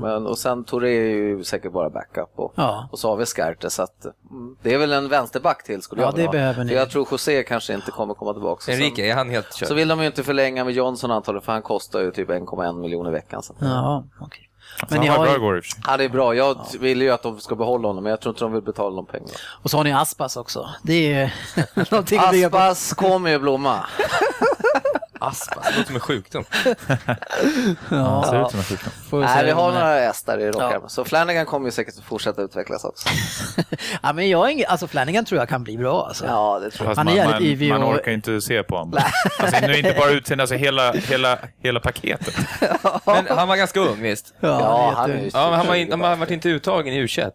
Men, och sen Touré är ju säkert bara backup. Och, Ja. och så har vi Skarte, så att, mm, det är väl en vänsterback till skulle Ja, jag vilja det ha. För ni. Jag tror José kanske inte kommer komma tillbaka. Enrique, är han helt körd? Så vill de ju inte förlänga med Johnson antagligen, för han kostar ju typ 1,1 miljon i veckan. Så. Ja, okej. Men han var har bra igår. Ja, det är bra. Jag vill ju att de ska behålla honom, men jag tror inte de vill betala de pengarna. och så har ni Aspas också. Det är ju någonting. Aspas kommer ju blomma. Aspas, det låter som en sjukdom. Han ser ut som en sjukdom. Får vi Nej, vi har om- några hästar i rockärmen. Ja. Så Flanagan kommer ju säkert att fortsätta utvecklas också. Ja, men jag ingen, alltså Flanagan tror jag kan bli bra alltså. Ja, det tror jag. Fast Han är man, jävligt man, yvig man och- orkar inte se på honom. Alltså, nu är inte bara utseende, alltså hela, hela, hela paketet. Men han var ganska ung visst? Ja, Ja, han är ju Ja, men han var, in, han har varit inte uttagen i U21.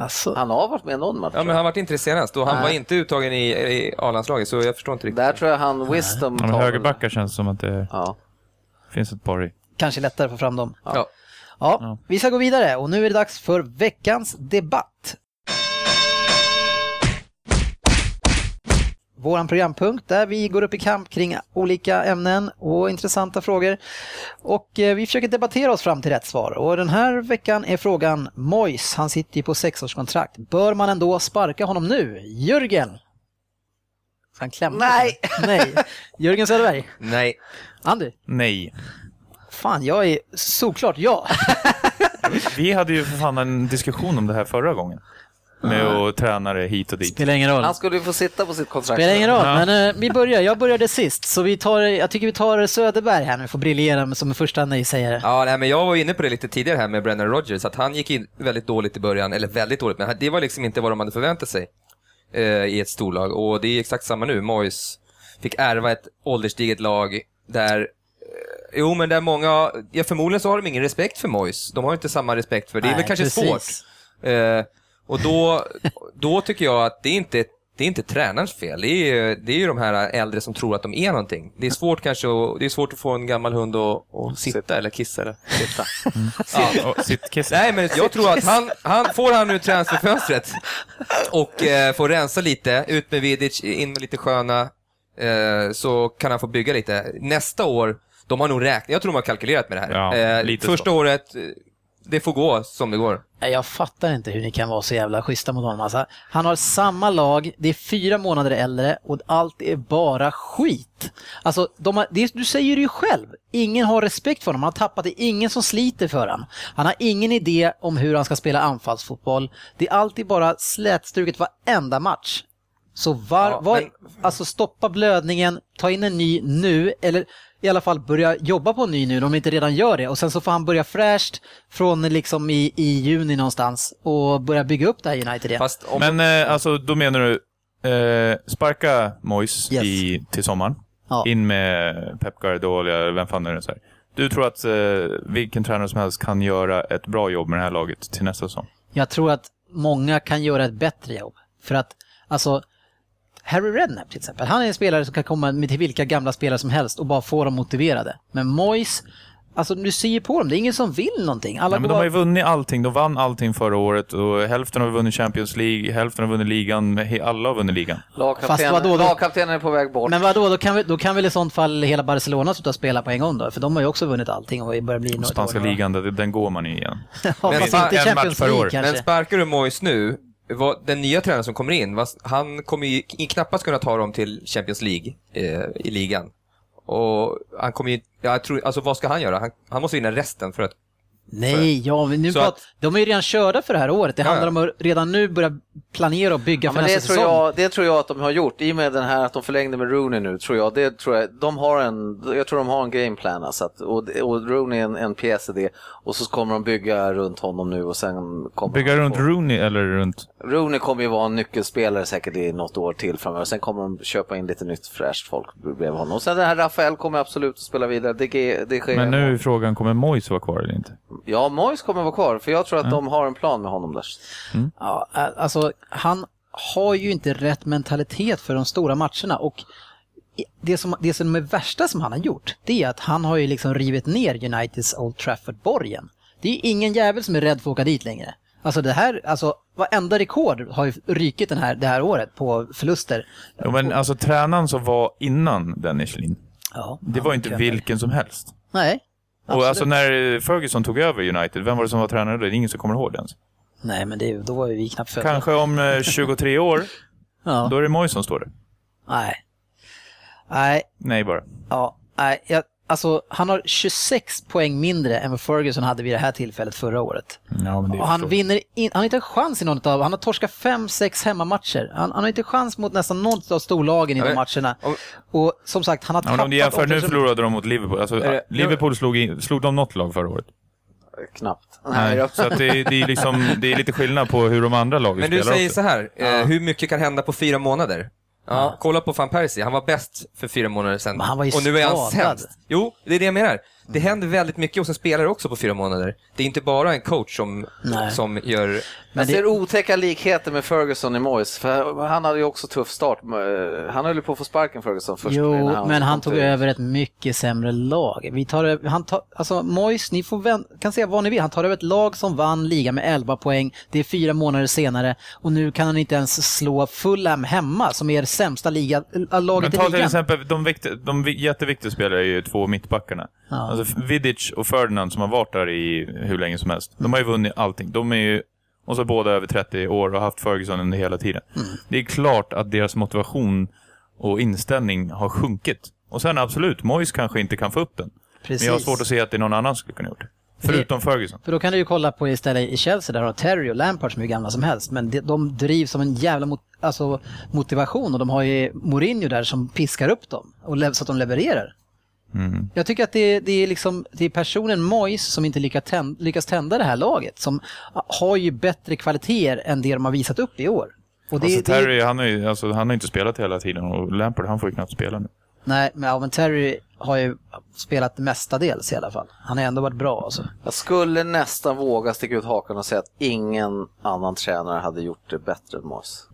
Alltså, Han har varit med någon match. Ja, men han var inte det senast och han Nej. var inte uttagen i, i A-landslaget så jag förstår inte riktigt. Där tror jag han Wisdom Ja, tar- högerbackar känns som att det Ja. finns ett par i. kanske lättare att få fram dem. Ja. Ja, vi ska gå vidare och nu är det dags för veckans debatt. Våran programpunkt där vi går upp i kamp kring olika ämnen och intressanta frågor. Och eh, vi försöker debattera oss fram till rätt svar. Och den här veckan är frågan Mois, han sitter ju på sexårskontrakt. Bör man ändå sparka honom nu? Jörgen? Ska han klämma? Nej! Nej! Jörgen Söderberg? Nej. Andy? Nej. Fan, jag är såklart ja. Vi hade ju för fan en diskussion om det här förra gången. Med att tränare hit och dit. Spelar ingen roll. Han skulle ju få sitta på sitt kontrakt. Spelar ingen roll, Ja. men eh, vi börjar. Jag började sist, så vi tar, jag tycker vi tar Söderberg här nu, får briljera som en första nej-sägare. Ja, nej, men jag var inne på det lite tidigare här med Brennan Rodgers, att han gick in väldigt dåligt i början, eller väldigt dåligt, men det var liksom inte vad de hade förväntat sig eh, i ett storlag. Och det är exakt samma nu. Moyes fick ärva ett ålderstiget lag där eh, Jo, men där många, ja, förmodligen så har de ingen respekt för Moyes. De har inte samma respekt för det. är väl kanske precis. svårt. Eh, och då, då tycker jag att det är inte det är inte tränarens fel. Det är, ju- det är ju de här äldre som tror att de är någonting. Det är svårt kanske att, det är svårt att få en gammal hund att, att sitta eller kissa. Eller. Sitta. Och sitt kiss. Nej, men jag tror att han, han får han nu transferfönstret och eh, får rensa lite, ut med Vidic, in med lite sköna, eh, så kan han få bygga lite. Nästa år, de har nog räknat, jag tror de har kalkylerat med det här. Ja, eh, första så. året, det får gå som det går. Jag fattar inte hur ni kan vara så jävla schyssta mot honom. Alltså, han har samma lag, det är fyra månader äldre och allt är bara skit. Alltså, de har, det, du säger det ju själv. Ingen har respekt för honom, han har tappat det. Ingen som sliter för honom. Han har ingen idé om hur han ska spela anfallsfotboll. Det är alltid bara slätstruket varenda match. Så var, Ja, var, men- alltså stoppa blödningen, ta in en ny nu, eller i alla fall börja jobba på en ny nu om de inte redan gör det. Och sen så får han börja fräscht från liksom i, i juni någonstans och börja bygga upp det här United igen. Fast om, Men eh, alltså, då menar du eh, sparka Mois Yes. i, till sommaren. Ja. In med Pep Guardiola, eller vem fan är det? Så här. Du tror att eh, vilken tränare som helst kan göra ett bra jobb med det här laget till nästa säsong? Jag tror att många kan göra ett bättre jobb. För att, alltså, Harry Redknapp till exempel, han är en spelare som kan komma med till vilka gamla spelare som helst och bara få dem motiverade. Men Moyes, alltså du ser ju på dem, det är ingen som vill någonting. Alla Ja, men de har ju vunnit allting. De vann allting förra året och hälften har vunnit Champions League, hälften har vunnit ligan. Alla har vunnit ligan. Fast Lagkapten, vadå, då- lagkaptenen är på väg bort. Men vadå, då kan, vi, då kan väl i sånt fall hela Barcelona sluta spela på en gång då? För de har ju också vunnit allting och börjar bli något Spanska ligan, det- den går man i igen. Ja, Men fast inte en Champions match per League år. kanske. men sparkar du Moyes nu, vad, den nya tränaren som kommer in, vad, han kommer ju knappast kunna ta dem till Champions League eh, i ligan. Och han kommer ju, jag tror, alltså vad ska han göra? Han, han måste vinna resten för att Nej, ja, men nu Så att- de är ju redan körda för det här året. Det Ja, handlar om att redan nu börja planera och bygga Ja, för men det, nästa tror säsong. jag, det tror jag att de har gjort. I och med den här att de förlängde med Rooney nu, tror jag. Det tror jag, de har en, jag tror de har en gameplan. Alltså att, och, och Rooney är en, en pjäs i det. Och så kommer de bygga runt honom nu och sen kommer Bygga runt få- Rooney eller runt... Rooney kommer ju vara en nyckelspelare säkert i något år till framöver. Sen kommer de köpa in lite nytt fräscht folk bredvid honom. Och sen den här Rafael kommer absolut att spela vidare. Det, det sker. Men nu är frågan, kommer Mois vara kvar eller inte? Ja, Moyes kommer vara kvar. För jag tror att de har en plan med honom där. Ja, ä- alltså han har ju inte rätt mentalitet för de stora matcherna och det som, det som är värsta som han har gjort, det är att han har ju liksom rivit ner Uniteds Old Trafford-borgen. Det är ju ingen jävel som är rädd för att åka dit längre. Alltså det här, alltså varenda rekord har ju rykit den här, det här året på förluster. Jo, men alltså tränaren som var innan Dennis Lin, Ja, det var ju inte vilken som helst. Nej. Och alltså när Ferguson tog över United, vem var det som var tränare då? Det är ingen som kommer ihåg det ens. Nej, men det, då var ju vi knappt födda. Kanske om eh, 23 år, Ja. då är det Moyes som står där. Nej. Nej, Nej bara. ja. Nej, jag, alltså han har 26 poäng mindre än vad Ferguson hade vid det här tillfället förra året. Ja, men det är Och han vinner in, han har inte en chans i något av, han har torskat 5-6 hemmamatcher. Han, han har inte chans mot nästan något av storlagen i Ja, de matcherna. Och som sagt, han har Ja, men om du jämför, nu förlorade de mot Liverpool. Alltså, Eh, Liverpool slog, in, slog de något lag förra året? Knappt. Nej. Så att det, det, är liksom, det är lite skillnad på hur de andra lagen Men du spelar säger också. så här, eh, hur mycket kan hända på fyra månader? Ja, kolla på van Persie, han var bäst för fyra månader sedan. Men han var ju och nu är han skadad. sämst. Jo, det är det jag menar. Det händer väldigt mycket hos en spelare också på fyra månader. Det är inte bara en coach som, Nej. som gör... Men jag det- ser otäcka likheter med Ferguson i Moyes, för han hade ju också tuff start. Han höll ju på att få sparken Ferguson först. Jo, han men han tog till- över ett mycket sämre lag. Vi tar, han tar, alltså Moyes, ni får vän, kan säga vad ni vill, han tar över ett lag som vann ligan med 11 poäng, det är fyra månader senare och nu kan han inte ens slå Fulham hemma som är det sämsta liga, laget Men ta i till ligan. exempel, de, viktiga, de vi- jätteviktiga spelare är ju två mittbackarna. Ja. Alltså Vidic och Ferdinand som har varit där i hur länge som helst. De har ju vunnit allting. De är ju, och så båda över 30 år och har haft Ferguson under hela tiden. Mm. Det är klart att deras motivation och inställning har sjunkit. Och sen absolut, Moyes kanske inte kan få upp den. Precis. Men jag har svårt att se att det är någon annan som skulle kunna gjort det. Förutom Ferguson. För då kan du ju kolla på istället i Chelsea där har Terry och Lampard som är gamla som helst. Men de, de drivs som en jävla mot, alltså, motivation och de har ju Mourinho där som piskar upp dem och så att de levererar. Mm. Jag tycker att det, det är liksom, det är personen Moyes som inte lyckas tända, lyckas tända det här laget. Som har ju bättre kvaliteter än det de har visat upp i år. Och det, Alltså, det, Terry, han har ju alltså, han har inte spelat hela tiden och Lampard, han får ju knappt spela nu. nej, men, ja, men Terry har ju spelat mestadels i alla fall. Han har ändå varit bra alltså. Jag skulle nästan våga sticka ut hakan och säga att ingen annan tränare hade gjort det bättre än Moyes.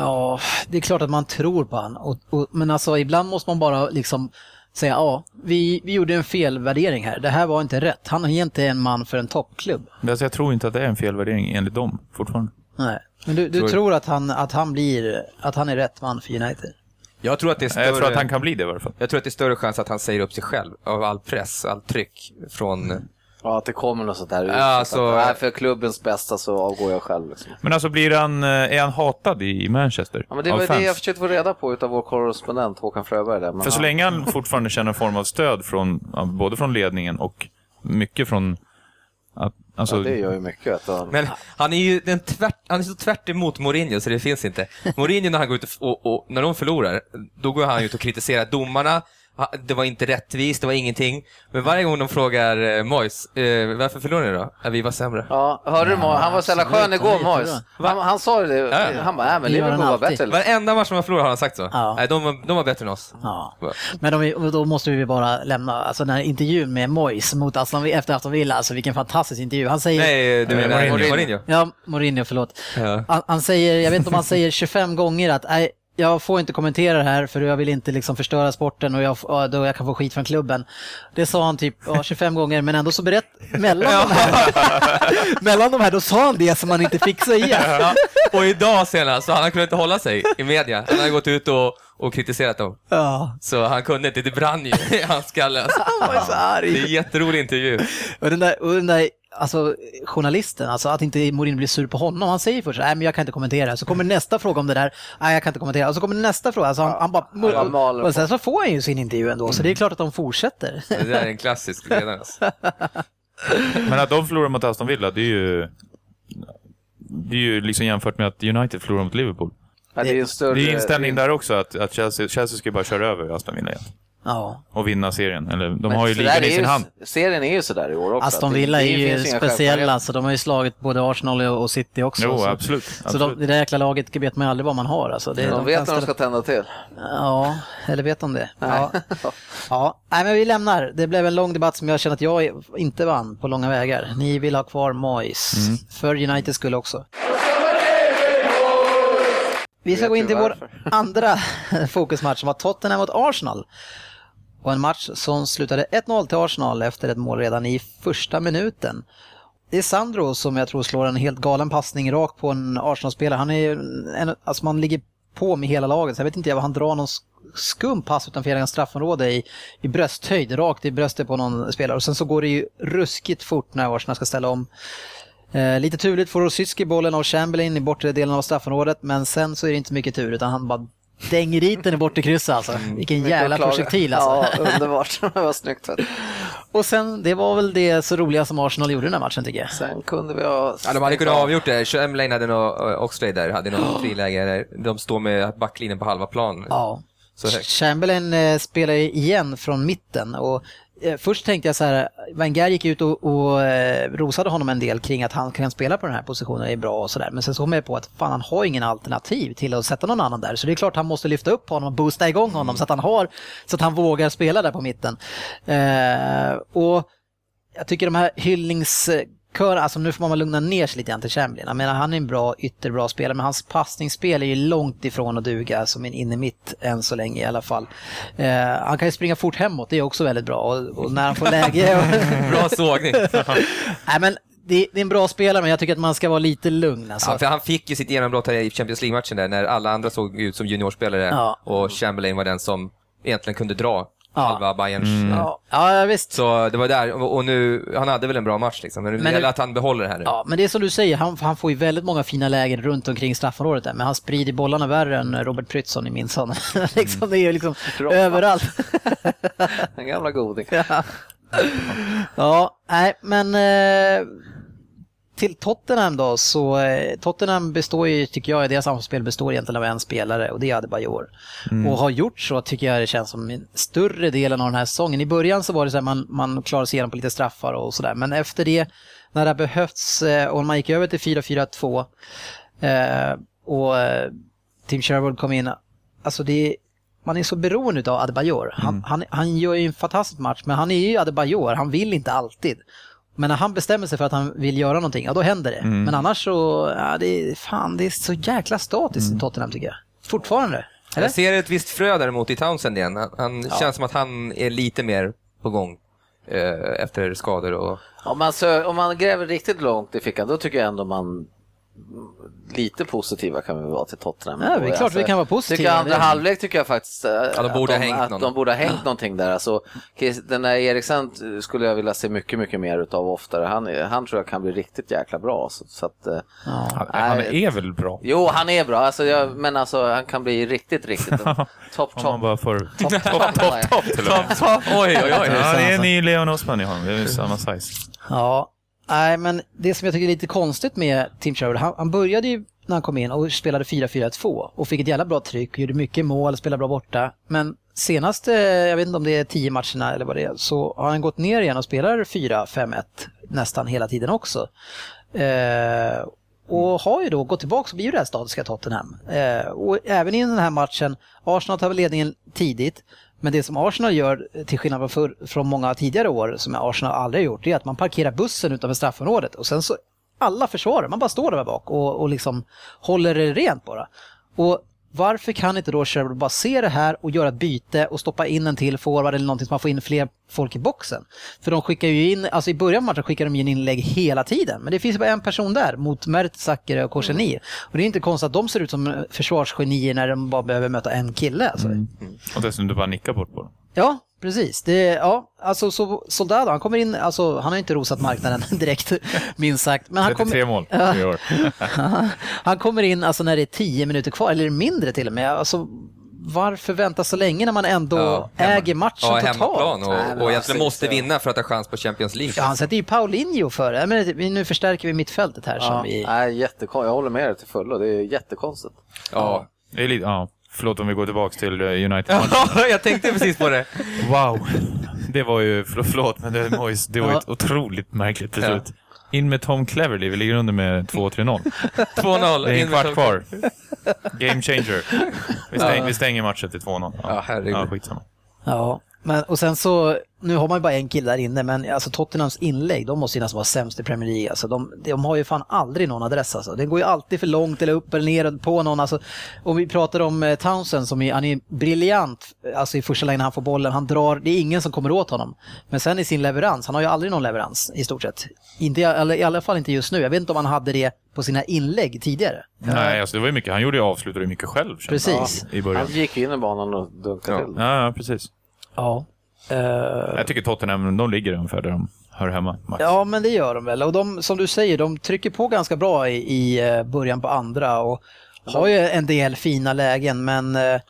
Ja, det är klart att man tror på han. Och, och, men alltså ibland måste man bara liksom säga ja, vi, vi gjorde en felvärdering här. Det här var inte rätt. Han är inte en man för en toppklubb. Men alltså, jag tror inte att det är en felvärdering enligt dem fortfarande. Nej. Men du, du Tror- tror att han, att han blir, att han är rätt man för United? Jag tror att det är större... Jag tror att han kan bli det i varje fall. Jag tror att det är större chans att han säger upp sig själv av all press, all tryck från... Ja, att det kommer något sånt där. Ja, alltså- att, nej, för klubbens bästa så avgår jag själv. Liksom. Men alltså blir han, eh, är han hatad i Manchester? Ja, men det av var fans? det jag försökte få reda på utav vår korrespondent Håkan Fröberg. Där. Men För så han- länge han fortfarande känner en form av stöd från, både från ledningen och mycket från... Att, alltså, Ja, det gör ju mycket. Du. Men han är ju den tvärt, han är så tvärt emot Mourinho så det finns inte. Mourinho när han går ut och, och, och när de förlorar, då går han ut och kritiserar domarna. Det var inte rättvist, det var ingenting. Men varje gång de frågar eh, Moyes, eh, varför förlorade ni då? Ja, vi var sämre. Ja, hörde du Mo- Han var så jävla skön igår, jättebra. Han, han sa det. Ja. Han bara, nej men Det gör Liverpool han var alltid. bättre. Varenda match de har förlorat har han sagt så. Ja. Nej, de, var, de var bättre än oss. Ja. Men de, och då måste vi bara lämna, alltså den här intervjun med Moyes mot Aston, efter Aston Villa, alltså vilken fantastisk intervju. Han säger... Nej, du menar Mourinho. Mourinho? Ja, Mourinho, förlåt. Ja. Han, han säger, jag vet inte om han säger 25 gånger att nej, jag får inte kommentera det här för jag vill inte liksom förstöra sporten och jag, ja, då jag kan få skit från klubben. Det sa han typ ja, 25 gånger men ändå så berätt mellan, de här, mellan de här då sa han det som han inte fick säga. Ja. Och idag senast, så han kunde inte hålla sig i media. Han hade gått ut och, och kritiserat dem. Ja, Så han kunde inte, det brann ju i hans skalle. Han var så arg. Det är en jätterolig intervju. Och den där, och den där alltså, journalisten, alltså att inte Mourinho blir sur på honom. Han säger först nej men jag kan inte kommentera. Så kommer nästa fråga om det där, nej jag kan inte kommentera. Och så kommer nästa fråga, alltså, han, han bara... han och sen så får han ju sin intervju ändå, så det är klart att de fortsätter. Det där är en klassisk ledare. Alltså. Men att de förlorar mot Aston Villa, det är ju... Det är ju liksom jämfört med att United förlorar mot Liverpool. Ja, det är ju en större... Det är inställning där också, att, att Chelsea, Chelsea ska bara köra över Aston Villa igen. Ja. Och vinna serien. Eller, de Men har ju så där ligan i är sin ju- hand. Serien är ju sådär i år också. Aston att det- Villa det är ju speciella, så de har ju slagit både Arsenal och City också. Jo, så, absolut. Så absolut. de, det där jäkla laget vet man ju aldrig vad man har. Alltså. Det, De vet kan när de ska tända till. Ja, eller vet de det? Ja. ja. Nej, men vi lämnar. Det blev en lång debatt som jag känner att jag inte vann på långa vägar. Ni vill ha kvar Moyes. Mm. För United skulle också. Vi ska Vet gå in till vår andra fokusmatch som var Tottenham mot Arsenal. Och en match som slutade 1-0 till Arsenal efter ett mål redan i första minuten. det är Sandro som jag tror slår en helt galen passning rakt på en Arsenal-spelare. Han är ju en, alltså man ligger på med hela laget, så jag vet inte vad han drar någon skum pass utanför hela straffområde i, i brösthöjd, rakt i bröstet på någon spelare. Och sen så går det ju ruskigt fort när Arsenal ska ställa om. Eh, lite turligt får Rosicki bollen av Chamberlain i bortre delen av straffområdet, men sen så är det inte mycket tur utan han bara dänger dit den i bortre krysset alltså. Vilken jävla projektil alltså. Ja, underbart. Det var snyggt. Och sen, det var väl det så roliga som Arsenal gjorde den här matchen tycker jag. Sen kunde vi ha... Ja, de hade kunnat avgjort det. Chamberlain hade nog, Oxlade där, hade något friläge. där. De står med backlinjen på halva plan. Ja. Chamberlain eh, spelar igen från mitten och eh, Eh, först tänkte jag så här, Wenger gick ut och, och eh, rosade honom en del kring att han kan spela på den här positionen, det är bra och sådär. Men sen så kom jag på att fan han har ingen alternativ till att sätta någon annan där. Så det är klart han måste lyfta upp honom och boosta igång honom så att han har, så att han vågar spela där på mitten. Eh, och jag tycker de här hyllnings hyllningskörerna, alltså nu får man lugna ner sig lite grann till Chamberlain. Jag menar han är en bra, ytterbra spelare men hans passningsspel är ju långt ifrån att duga som en inne mitt än så länge i alla fall. Eh, han kan ju springa fort hemåt, det är också väldigt bra och, och när han får läge... Bra sågning. Nej men det, det är en bra spelare men jag tycker att man ska vara lite lugn alltså. Ja, för han fick ju sitt genombrott här i Champions League-matchen där, när alla andra såg ut som juniorspelare Ja. och Chamberlain var den som egentligen kunde dra Ja. halva Bayerns... Ja, ja visst. Så det var där, och nu, han hade väl en bra match liksom, men det Men gäller nu- att han behåller det här nu. Ja, men det är som du säger, han, han får ju väldigt många fina lägen runt omkring straffområdet där, men han sprider bollarna värre än Robert Prytzson i min son. liksom, det är ju liksom Droppa. överallt. Den gamla goding. ja, nej, men eh, till Tottenham då, så eh, Tottenham består ju, tycker jag, deras anfallsspel består egentligen av en spelare och det är Adebayor. Och har gjort så tycker jag det känns som en större delen av den här säsongen. I början så var det så här man, man klarade sig igenom på lite straffar och sådär, men efter det, när det har behövts eh, och man gick över till 4-4-2 eh, och Tim Sherwood kom in, alltså det man är så beroende av Adebayor. Han, han, han gör ju en fantastisk match, men han är ju Adebayor, han vill inte alltid. Men när han bestämmer sig för att han vill göra någonting, ja då händer det. Men annars så, ja, det, är, fan, det är så jäkla statiskt i Tottenham tycker jag. Fortfarande. Eller? Jag ser ett visst frö däremot i Townsend igen. Han, han känns som att han är lite mer på gång eh, efter skador och... Om man, sö- om man gräver riktigt långt i fickan, då tycker jag ändå man lite positiva kan vi vara till Tottenham. Ja, det är klart vi kan vara positiva. Tycker andra halvlek tycker jag faktiskt eh, de borde att, ha hängt att de borde ha hängt någonting där. Alltså, den där Eriksen skulle jag vilja se mycket, mycket mer utav oftare. Han, han tror jag kan bli riktigt jäkla bra. Så, så att, eh, Han, han Nej. är väl bra? jo, han är bra, alltså, jag, men alltså, han kan bli riktigt, riktigt topp, Om man topp. bara får... Topp, topp, topp, topp. och med. Oj, oj, oj. Ja, det är en ny Leon Osman i honom. Det är ju samma size. Ja, nej men det som jag tycker är lite konstigt med Tim Sherwood, han, han började ju när han kom in och spelade 4-4-2 och fick ett jävla bra tryck, gjorde mycket mål, spelade bra borta. Men senaste, jag vet inte om det är 10 matcherna eller vad det är, så har han gått ner igen och spelar 4-5-1 nästan hela tiden också. Eh, och har ju då gått tillbaka och blivit det här statiska Tottenham. Eh, och även i den här matchen, Arsenal tar ledningen tidigt, men det som Arsenal gör, eh, till skillnad från, för, från många tidigare år, som Arsenal aldrig har gjort, det är att man parkerar bussen utanför straffområdet och sen så alla försvarar, man bara står där bak och, och liksom håller det rent bara. Och varför kan inte då Sherwood bara se det här och göra ett byte och stoppa in en till forward eller någonting så man får in fler folk i boxen? För de skickar ju in, alltså i början av matchen skickar de in inlägg hela tiden, men det finns bara en person där mot Mertzacker och Korseni. Och det är inte konstigt att de ser ut som försvarsgenier när de bara behöver möta en kille. Alltså. Och dessutom du bara nickar bort på dem. Ja, precis. Det, ja, alltså så Soldado, han kommer in, alltså han har inte rosat marknaden direkt, minst sagt. Men han 33 kommer, mål i år. han kommer in alltså när det är 10 minuter kvar, eller mindre till och med. Alltså, varför vänta så länge när man ändå Ja, äger matchen Ja, totalt? och, Nej, och egentligen alltså, måste så- vinna för att ha chans på Champions League. Ja, han sätter ju Paulinho före. Men nu förstärker vi mittfältet här Ja, som vi... nej, jättekonstigt. Jag håller med dig till fullo. Det är jättekonstigt. Ja. Det är lite, ja. Förlåt om vi går tillbaka till eh, United. jag tänkte precis på det. Wow! Det var ju, för- förlåt, men det var ju, det var ju ett otroligt märkligt beslut. In med Tom Cleverley, vi ligger under med 2-3-0. 2-0. Det är en kvart kvar. Game changer. Vi, stäng, vi stänger matchen till 2-0. Ja, herregud. Ja, skitsamma. Ja. Men, och sen så, nu har man ju bara en kille där inne, men alltså Tottenhams inlägg, de måste ju nästan vara sämst i Premier League. Alltså, de, de har ju fan aldrig någon adress alltså. Det går ju alltid för långt eller upp eller ner på någon. Alltså, om vi pratar om eh, Townsend som är, han är briljant alltså i första lägen när han får bollen. Han drar, det är ingen som kommer åt honom. Men sen i sin leverans, han har ju aldrig någon leverans i stort sett. Inte, eller, I alla fall inte just nu. Jag vet inte om han hade det på sina inlägg tidigare. Nej, alltså det var ju mycket, han gjorde ju avslutade mycket själv. Precis. I början. Han gick in i banan och dunkade Ja. till. Ja, ja, precis. Ja. Eh, Jag tycker Tottenham, de ligger ungefär där de hör hemma. Max. Ja, men det gör de väl. Och de, som du säger, de trycker på ganska bra i, i eh, början på andra och har ju en del fina lägen, men eh,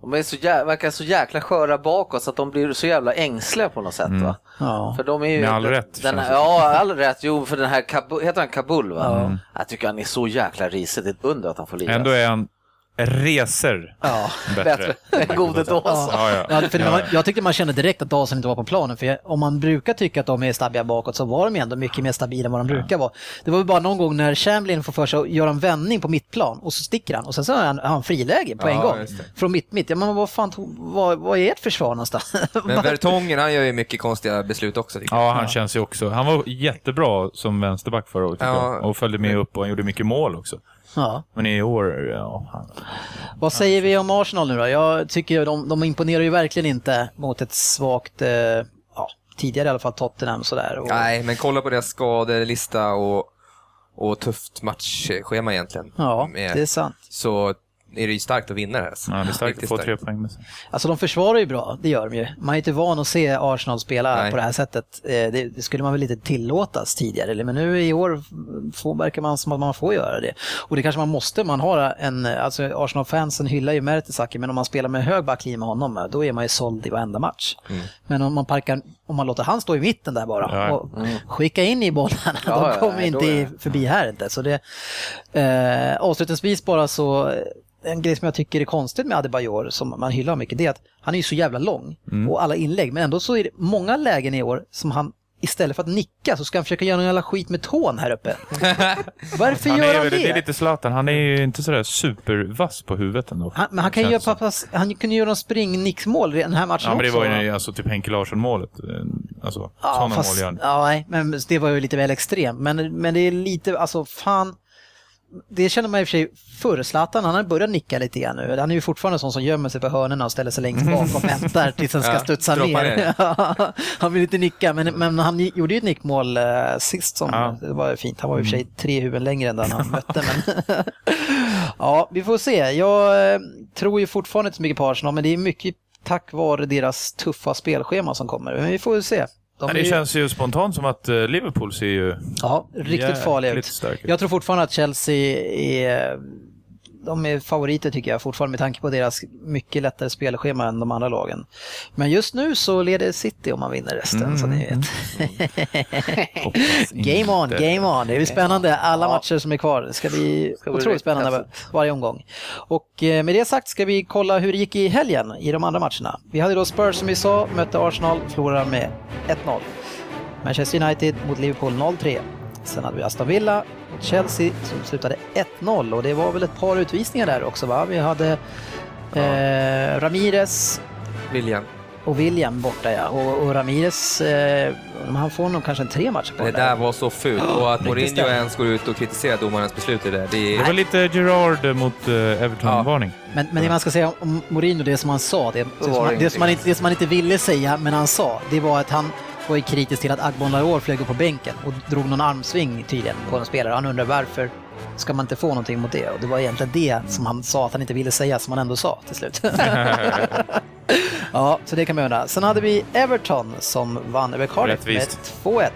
De är så jä- verkar så jäkla sköra bakåt så att de blir så jävla ängsliga på något sätt. Va? ja. För de är ju, Med all rätt, Den, det ja, all rätt. Jo, för den här Kabul, heter han Kabul va? Jag tycker han är så jäkla risig. Det är ett under att han får lira. Ändå är han reser Ja. bättre. Bättre. Gode Dawson. Ja, ja. Ja, för Ja, man, ja. jag tyckte man kände direkt att Dawson inte var på planen, för jag, om man brukar tycka att de är stabbiga bakåt så var de ändå mycket mer stabila än vad de brukar vara. Det var väl bara någon gång när Chamberlain får för sig att göra en vändning på mittplan och så sticker han och sen så har han, han friläge på en gång. Från mitt mitt. Ja, men vad fan, vad, vad är ert försvar någonstans? Men Vertongen, han gör ju mycket konstiga beslut också. Ja, han känns ju också... Han var jättebra som vänsterback förra året. Och följde med upp och han gjorde mycket mål också. Ja. Men i år, ja... Han... Vad säger vi om Arsenal nu då? Jag tycker de, de imponerar ju verkligen inte mot ett svagt, eh, ja, tidigare i alla fall Tottenham sådär. Och, Nej, men kolla på deras skadelista och, och tufft matchschema egentligen. Ja, Med- det är sant. Så är det ju starkt att vinna det här. Ja, det är starkt att få tre poäng med sig. Alltså de försvarar ju bra, det gör de ju. Man är inte van att se Arsenal spela Nej. på det här sättet. Eh, Det, skulle man väl inte tillåtas tidigare, eller- men nu i år får, verkar man som att man får göra det. Och det kanske man måste, man har en, alltså Arsenal-fansen hyllar ju Mertesacker, men om man spelar med hög backlinje med honom, då är man ju såld i varenda match. Mm. Men om man parkar, om man låter han stå i mitten där bara Ja. och skicka in i bollarna, Ja, de ja, kommer då inte förbi här inte. Så det, eh, avslutningsvis bara så, en grej som jag tycker är konstigt med Adebayor, som man hyllar mycket, det är att han är ju så jävla lång och alla inlägg, men ändå så är det många lägen i år som han Istället för att nicka så ska han försöka göra någon jävla skit med tån här uppe. Varför Han gör han det? det är lite Zlatan, han är ju inte sådär supervass på huvudet ändå. han, men han, kan ju göra, pappas, han kunde göra någon springnicksmål i den här matchen Ja, men det också. var ju alltså typ Henke Larsson-målet. Eh, Alltså, Ja, sådana fast, mål gör ja, nej, men det var ju lite väl extremt. Men, men det är lite, alltså fan. Det känner man i och för sig förr. Zlatan, han har börjat nicka lite grann nu. Han är ju fortfarande sån som gömmer sig på hörnorna och ställer sig längst bak och väntar tills han ska Ja, studsa ner. han vill inte nicka, men, men han gjorde ju ett nickmål eh, sist som Ja. det var fint. Han var i och för sig tre huvuden längre än den han mötte. Men ja, vi får se. Jag eh, tror ju fortfarande inte så mycket på Arsenal, men det är mycket tack vare deras tuffa spelschema som kommer. Men vi får ju se. De är det ju- känns ju spontant som att eh, Liverpool ser ju Ja, riktigt farliga ut. Jag tror fortfarande att Chelsea är, de är favoriter tycker jag fortfarande med tanke på deras mycket lättare spelschema än de andra lagen. Men just nu så leder City om man vinner resten, så ni vet. Hoppas game on, game on. Det är spännande. Alla matcher som är kvar. Det ska bli bli otroligt spännande häftigt. varje omgång. Och eh, med det sagt ska vi kolla hur det gick i helgen i de andra matcherna. Vi hade då Spurs som vi sa, mötte Arsenal, förlorade med 1-0. Manchester United mot Liverpool 0-3. Sen hade vi Aston Villa mot Chelsea som slutade 1-0 och det var väl ett par utvisningar där också va? Vi hade eh, Ramirez William. och William borta ja. Och, och Ramirez, eh, han får nog kanske en tre matcher på Det det där var så fult. Och att Riktigt Mourinho stämning. ens går ut och kritiserar domarens beslut i det. Det Det är... var lite Gerard mot eh, Everton-varning. Men, men det man ska säga om- Mourinho, det som han sa, det, det, som, han, det, som han inte, det som han inte ville säga, men han sa, det var att han var ju kritisk till att Agbon Laor flög upp på bänken och drog någon armsving tydligen på en spelare. Han undrar varför ska man inte få någonting mot det? Och det var egentligen det som han sa att han inte ville säga, som han ändå sa till slut. ja, så det kan man undra. Sen hade vi Everton som vann över Cardiff med Rättvist. 2-1.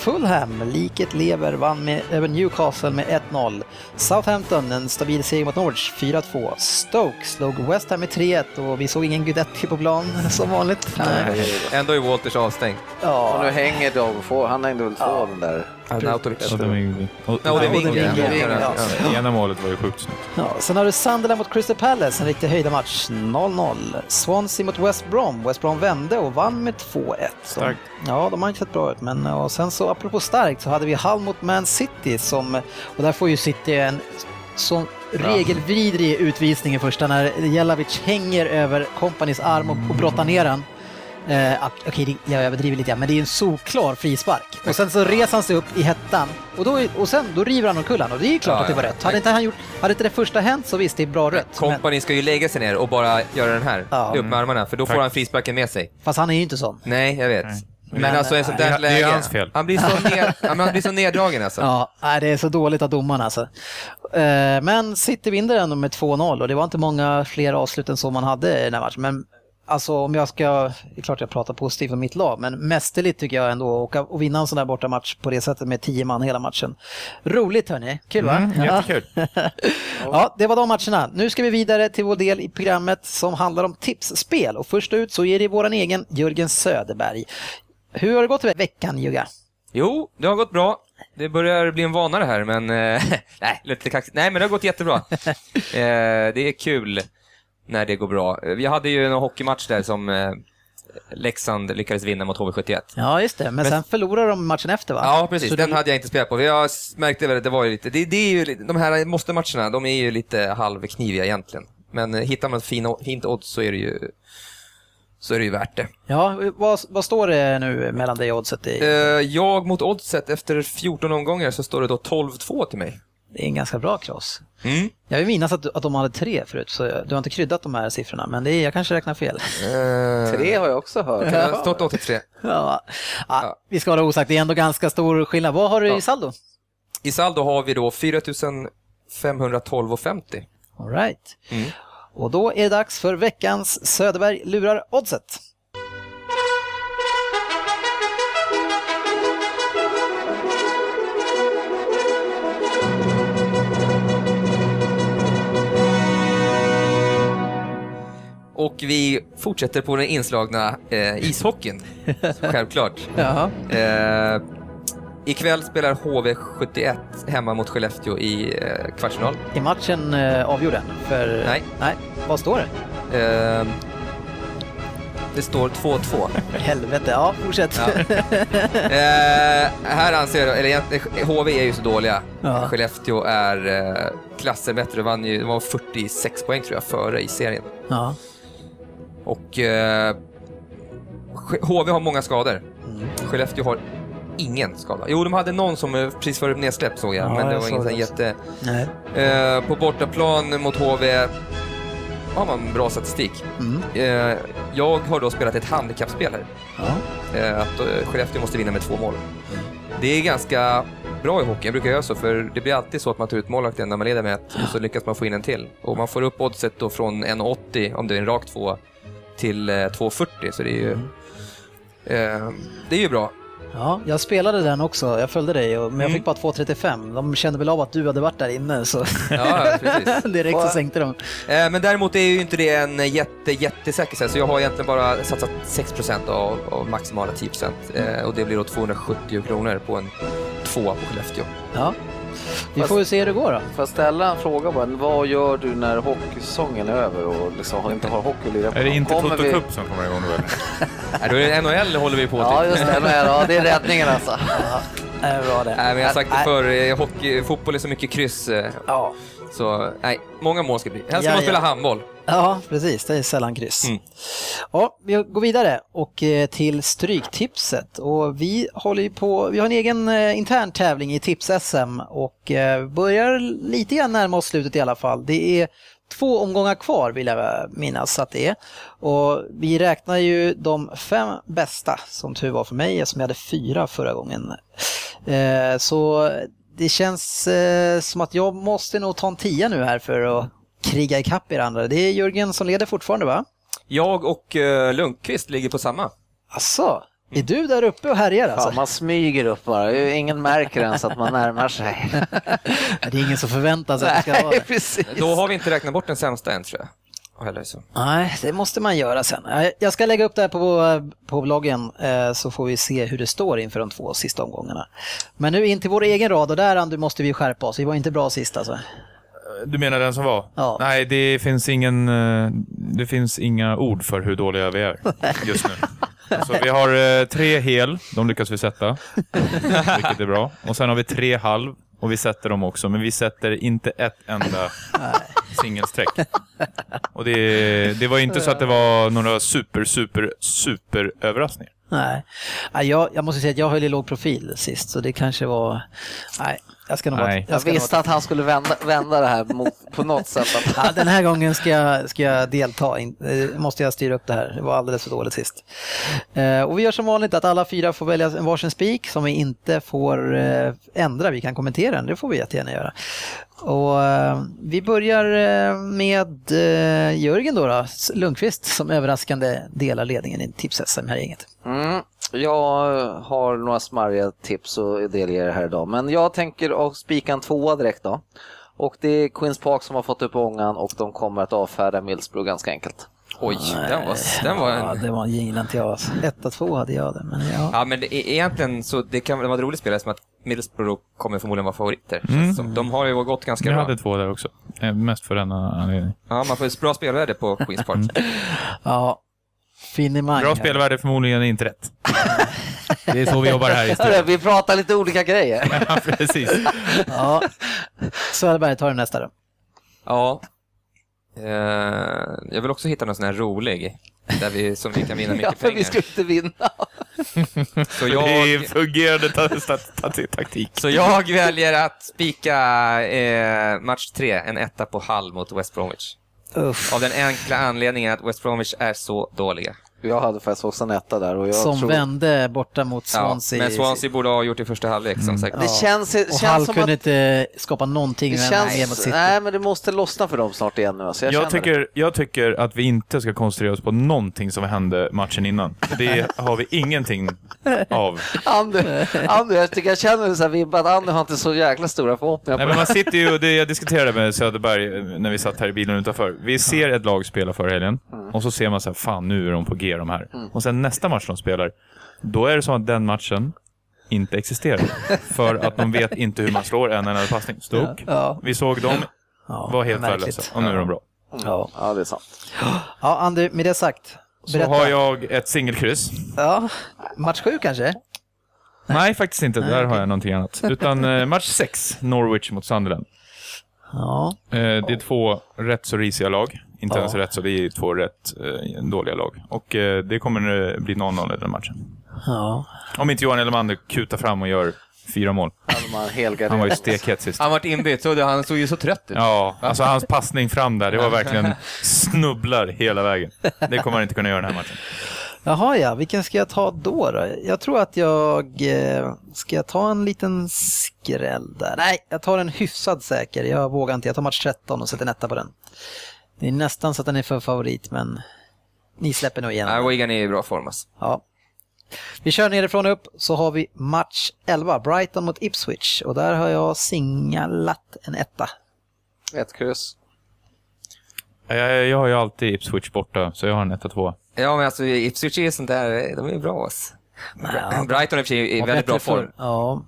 Fulham, liket lever, vann med, över Newcastle med 1-0. Southampton, en stabil seger mot Norwich, 4-2. Stoke slog West Ham med 3-1 och vi såg ingen Guidetti på plan som vanligt. Nej. Ändå är Walters avstängd. Och nu Ja, hänger de få, han hängde väl två den där. Ja. ja. Ena målet var ju sjukt snyggt. ja. Sen har du Sunderland mot Crystal Palace, en riktig höjdarmatch, 0-0. Swansea mot West Brom, West Brom vände och vann med 2-1. Så- Starkt. Ja, de har inte sett bra ut. Men och sen så apropå starkt så hade vi Hull mot Man City som, och där får ju City en sån regelvidrig utvisning i första när Jelavic hänger över Companys arm och, och brottar ner han. Eh, Okej, det- jag överdriver lite, men det är en solklar frispark. Och sen så reser han sig upp i hettan och, då, och sen då river han omkull och det är ju klart Ja, att det var ja. rött. Hade inte, han gjort, hade inte det första hänt så visst, det är bra rött. Men, Kompani ska ju lägga sig ner och bara göra den här, Ja. upp med armarna, för då får han frisparken med sig. fast han är ju inte sån. Nej, jag vet. Nej. Men, Men, alltså i ett sånt där det är- det är läge, hans fel. Han blir så, ned, men han blir så neddragen alltså. Ja, det är så dåligt av domarna alltså. Eh, Men City vinner ändå med 2-0 och det var inte många fler avslut än så man hade i den här matchen. Men alltså om jag ska, det är klart jag pratar positivt om mitt lag, men mästerligt tycker jag ändå att åka och vinna en sån där bortamatch på det sättet med 10 man hela matchen. Roligt hörni, kul va? Mm, jättekul. Ja, det var de matcherna. Nu ska vi vidare till vår del i programmet som handlar om tipsspel. Och först ut så är det våran egen Jörgen Söderberg. Hur har det gått i veckan Jugga? Jo, det har gått bra. Det börjar bli en vanare här, men... Eh, nej, lite kaxigt. Nej, men det har gått jättebra. eh, det är kul när det går bra. Eh, Vi hade ju en hockeymatch där som eh, Leksand lyckades vinna mot HV71. Ja, just det. Men, sen förlorar de matchen efter va? Ja, precis. Så Den du- hade jag inte spelat på. Jag märkte väl att det var ju lite... Det, det är ju, de här måste-matcherna, de är ju lite halvkniviga egentligen. Men eh, hittar man ett fin, fint odds så är det ju... Så är det ju värt det. Ja, vad, vad står det nu mellan dig och oddset? I? jag mot oddset efter 14 omgångar så står det då 12-2 till mig. Det är en ganska bra cross. Mm. Jag vill minnas att, att de hade tre förut, så du har inte kryddat de här siffrorna, men det är, jag kanske räknar fel. Eh, Tre har jag också hört. Det har stått 83. Ja. Ja, vi ska ha det osagt, det är ändå ganska stor skillnad. Vad har du i Ja. saldo? I saldo har vi då 4 512,50. All right. Mm. Och då är det dags för veckans Söderberg lurar oddset. Och vi fortsätter på den inslagna eh, ishockeyn, självklart. Eh, ikväll spelar HV71 hemma mot Skellefteå i eh, kvartsfinal. Är matchen eh, avgjord än? För... Nej. Nej. Vad står det? Eh, det står 2-2. Helvete, ja fortsätt. Ja. Eh, här anser jag, eller HV är ju så dåliga. Ja. Skellefteå är eh, klasser bättre, vann ju, de var 46 poäng tror jag före i serien. Ja. Och eh, HV har många skador. Mm. Skellefteå har ingen skada. Jo, de hade någon som eh, precis före nedsläpp såg jag, Ja, men det var ingen jätte... Eh, på bortaplan mot HV har man bra statistik. Mm. Eh, jag har då spelat ett handikappspel här. Ja. Eh, att eh, Skellefteå måste vinna med två mål. Det är ganska bra i hockey, jag brukar göra så, för det blir alltid så att man tar ut målvakten när man leder med ett och så lyckas man få in en till. Och man får upp oddset då från 1,80 om det är en rak tvåa till eh, 2,40 så det är ju... Eh, det är ju bra. ja, jag spelade den också. Jag följde dig, men jag Mm. fick bara 2.35. De kände väl av att du hade varit där inne, så Ja, direkt så sänkte de. Eh, men däremot är ju inte det en jätte, jättesäker sätt, så jag har egentligen bara satsat 6% av, av maximala 10% eh, och det blir då 270 kronor på en tvåa på Skellefteå. Ja. Vi får ju se hur det går då. Får jag ställa en fråga bara? Vad gör du när hockeysäsongen är över och liksom inte har hockey att lira på? Är det inte Kommer Toto vi- Cup som kommer igång då eller? Nej, då är det NHL håller vi på Ja, till. just det. NHL, Ja, det är räddningen alltså. Det är bra det. Nej, men jag har sagt det förr, eh, hockey, fotboll är så mycket kryss. eh, Ja. Så nej, många mål ska det bli. Helst Ja, ska man spela ja. handboll. Ja, precis. Det är sällan kryss. Mm. Ja, vi går vidare och eh, till Stryktipset. Och vi håller på, vi har en egen eh, intern tävling i Tips-SM och eh, börjar lite grann närma oss slutet i alla fall. Det är två omgångar kvar vill jag minnas att det är. Och vi räknar ju de fem bästa som tur var för mig eftersom jag hade fyra förra gången. Så det känns som att jag måste nog ta en tia nu här för att kriga ikapp er andra. Det är Jörgen som leder fortfarande va? Jag och uh, Lundqvist ligger på samma. Asså, är du där uppe och härjar Ja, alltså? man smyger upp bara. Ingen märker ens att man närmar sig. Det är ingen som förväntar sig att det ska vara det. precis. Då har vi inte räknat bort den sämsta än tror jag. Nej, det måste man göra sen. Jag ska lägga upp det här på, på bloggen eh, så får vi se hur det står inför de två sista omgångarna. Men nu in till vår egen rad och där Andy måste vi skärpa oss. Vi var inte bra sist alltså. Du menar den som var? Ja. Nej, det finns, ingen, eh, det finns inga ord för hur dåliga vi är just nu. Alltså, vi har eh, tre hel, de lyckas vi sätta, vilket är bra. Och sen har vi tre halv, Och vi sätter dem också, men vi sätter inte ett enda singelsträck. Och det, det var inte så att det var några super, super, super överraskningar. Nej, jag, jag måste säga att jag höll i låg profil sist, så det kanske var... Nej, jag ska nog vara... Jag visste att han skulle vända, vända det här mot, på något sätt. Att, Ja, den här gången ska jag, ska jag delta. In, eh, måste jag styra upp det här. Det var alldeles för dåligt sist. Eh, och vi gör som vanligt att alla fyra får välja en varsin spik som vi inte får eh, ändra. Vi kan kommentera den, det får vi jättegärna göra. Och eh, vi börjar eh, med eh, Jörgen då, då, Lundqvist som överraskande delar ledningen i tips-SM här i gänget. mm, jag har några smarriga tips att delge här idag, men jag tänker att spika en tvåa direkt då. Och det är Queens Park som har fått upp ångan och de kommer att avfärda Millsbro ganska enkelt. Oj, den var, den var Ja, en... det var en gillar inte jag. alltså. Etta, två hade jag det, men ja. Ja, men det är, egentligen så det kan vara ett roligt spel som att Middlesbrough kommer förmodligen vara favoriter. det som. De har ju gått ganska Jag bra. hade två där också. Eh, Mest för denna anledning. Ja, man får ett bra spelvärde på Queens Park. ja. Finemang. Bra spelvärde förmodligen inte rätt. Det är så vi jobbar här i studion. Vi pratar lite olika grejer. Ja, precis. Ja. Söderberg, tar du nästa då. Ja. Eh, jag vill också hitta någon sån här rolig, där vi, som vi kan vinna Ja, mycket för vi ska inte vinna. Så Det jag, är fungerande ta- ta- ta- taktik. så jag väljer att spika eh, match tre, en etta på Hall mot West Bromwich. Uff. Av den enkla anledningen att West Bromwich är så dåliga. Jag hade faktiskt också en etta där och jag Som tror... vände borta mot Ja, Swansea. men Swansea borde ha gjort i första halvlek, som sagt. Det känns, det Och känns Hall som kunde att... inte skapa någonting Det med känns... mot City. nej, men det måste lossna för dem snart igen nu. Alltså. Jag, Jag det. tycker, jag tycker att vi inte ska koncentrera oss på någonting som hände matchen innan. För Det har vi ingenting av. Andy, Andy, jag tycker jag känner så här vibbar att Andy har inte så jäkla stora förhoppningar Nej, men man sitter ju, och det jag diskuterade med Söderberg eh, när vi satt här i bilen utanför. Vi ser ett lag spela förra helgen och så ser man så här, fan nu är de på G de här. Och sen nästa match de spelar, då är det som att den matchen inte existerar. För att de vet inte hur man slår en enda passning. Stok, Ja. vi såg dem, Ja, var helt värdelösa och nu är de bra. Ja. Ja, det är sant. ja, Andy, med det sagt. Så Berätta. har jag ett singelkryss. Ja, match sju kanske? Nej, faktiskt inte. Där har jag någonting annat. Utan eh, match 6, Norwich mot Sunderland. Ja. Eh, det är två rätt så risiga lag. Inte Ja. ens rätt så, det är två rätt eh, dåliga lag. Och eh, det kommer bli 0-0 i den matchen. ja. Om inte Johan Elmander kutar fram och gör fyra mål. Han var ju stekhet sist. Han vart inbytt, så han såg ju så trött ut. Ja, alltså hans passning fram där, det var verkligen snubblar hela vägen. Det kommer han inte kunna göra den här matchen. Jaha ja, vilken ska jag ta då? då? Jag tror att jag... Eh, ska jag ta en liten skräll där? Nej, jag tar en hyfsad säker. Jag vågar inte. Jag tar match 13 och sätter en etta på den. Det är nästan så att den är för favorit, men ni släpper nog Nej, igenom. Wigan är i bra form alltså. Ja. Vi kör nerifrån och upp så har vi match 11, Brighton mot Ipswich. Och där har jag singalat en etta. Ett kryss. Jag, jag har ju alltid Ipswich borta, så jag har en 1-2. Ja, men alltså Ipswich är sånt där, de är bra alltså. Ja, Brighton är i väldigt bra form. Ja,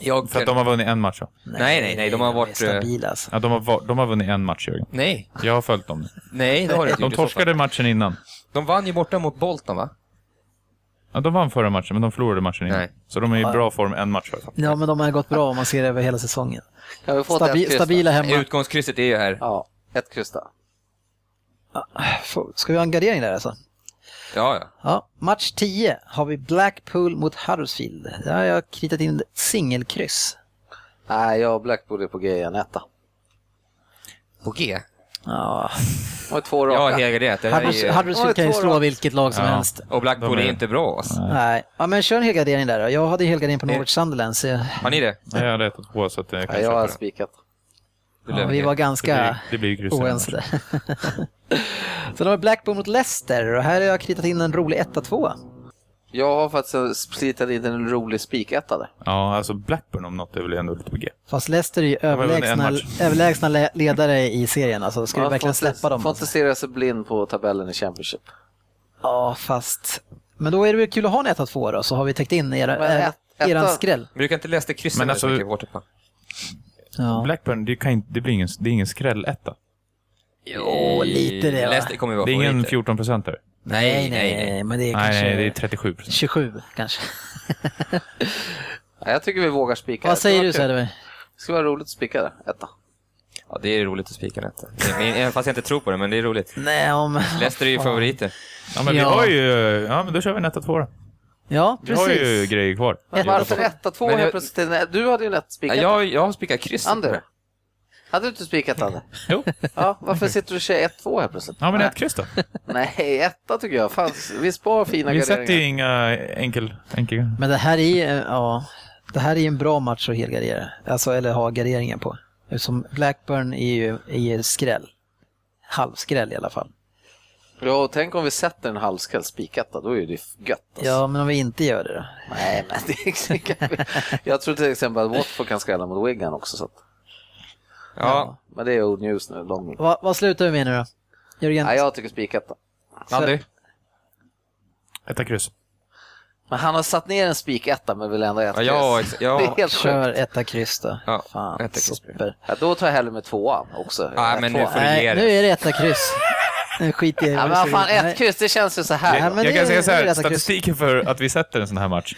Jag, För att de har vunnit en match. va? Nej, nej, nej, de har varit, eh, stabila alltså. Ja, de, har, de har vunnit en match, Jörgen. Nej, Jag har följt dem. nej, det har du inte De gjort i så fall. torskade matchen innan. De vann ju borta mot Bolton, va? Ja, de vann förra matchen, men de förlorade matchen innan. Nej. Så de är i bra form en match. fall. Ja, men de har gått bra om man ser över hela säsongen. Kan vi få Stabi ett kryss då? stabila hemma. Utgångskrysset är ju här. Ja, ett kryss. Får- Ska vi ha en gardering där alltså? Ja, ja. Ja, match 10 har vi Blackpool mot Huddersfield. Där har jag kritat in singelkryss. Nej, jag och Blackpool är på G, en etta. På G. Ja, Och två Ja, raka. Det är Hudders- ju... Huddersfield kan ju slå raka. vilket lag som Ja. helst. Och Blackpool är inte bra alltså. Nej, ja, men kör en helgardering där då. Jag hade helgardering på Norwich Sunderland så jag, Har ni det? Jag hade 1-2, så att jag kan Nej, jag har det. spikat. Ja, vi det. var Det blir, ganska det blir i den oense där. Sen har vi Blackpool mot Leicester och här har jag kritat in en rolig 1-2. Jag har faktiskt splitat in en rolig spiketta där. Ja, alltså Blackburn om något är väl ändå lite på G. Fast Leicester är ju överlägsna, överlägsna le- ledare i serien. Alltså, ska vi Ja, verkligen får inte- släppa dem? Får inte stirra sig blind på tabellen i Championship. Ja, fast... Men då är det väl kul att ha en 1-2 då, så har vi täckt in era, Men ett- er, eran etta- skräll. Brukar inte Leicester kryssa Men alltså- mycket borta på? Ja. Blackburn, det, kan inte, det blir ingen, det är ingen skrälletta. Jo, lite det va? Leicester kommer ju vara Det är ingen favoriter. 14 procentare. Nej, nej, nej, men det är Nej, kanske nej, det är 37 procent. 27 kanske. Ja, jag tycker vi vågar spika. Vad säger Det du. Söderberg? Det skulle vara roligt att spika där, etta. Ja, det är roligt att spika en etta. Det Även fast jag inte tror på det, men det är roligt. Nej, om... Leicester är ju favoriter. Ja, men vi Ja. har ju... Ja, men då kör vi en etta, två då. Ja, Vi har ju precis. grejer kvar. Ett- Varför etta, två Men jag- helt plötsligt? Nej, Du hade ju lätt spikat. jag, jag har spikat kryss. Ander, hade du inte spikat Ander? Jo. Ja, varför sitter du och kör ett, två helt plötsligt? Ja, men Nej. ett kryss då. Nej, etta tycker jag. Fan, vi spar fina Vi sätter ju garderingar. inga enkel... enkel. Men det här är eh, ja, det här är ju en bra match att helgardera. Alltså, eller ha garderingen på. Eftersom Blackburn är ju, är ju skräll. Halvskräll i alla fall. Ja, och tänk om vi sätter en halvskall spiketta, då är det gött. Alltså. Ja, men om vi inte gör det då? Nej, men det är Jag tror till exempel att Watford kan skrälla mot Wigan också. Så att... Ja, Men det är old news nu. De... Va, vad slutar vi med nu då? Jörgen? Nej, jag tycker spiketta. Andy? Etta kryss. Men han har satt ner en spiketta men vill ändå äta Ja, ja, kryss. ja. Det är helt Kör sjukt. etta kryss då. Ja, Fan, etta kryss. super. Ja, då tar jag hellre med tvåan också. Nej, men nu Tvåan. får du ge Nej, det. nu är det etta kryss. Jag i Ja, vad men vad fan. Nej. ett kryss, det känns ju så här. Ja, men jag det- kan säga så det är här, kryss. statistiken för att vi sätter en sån här match.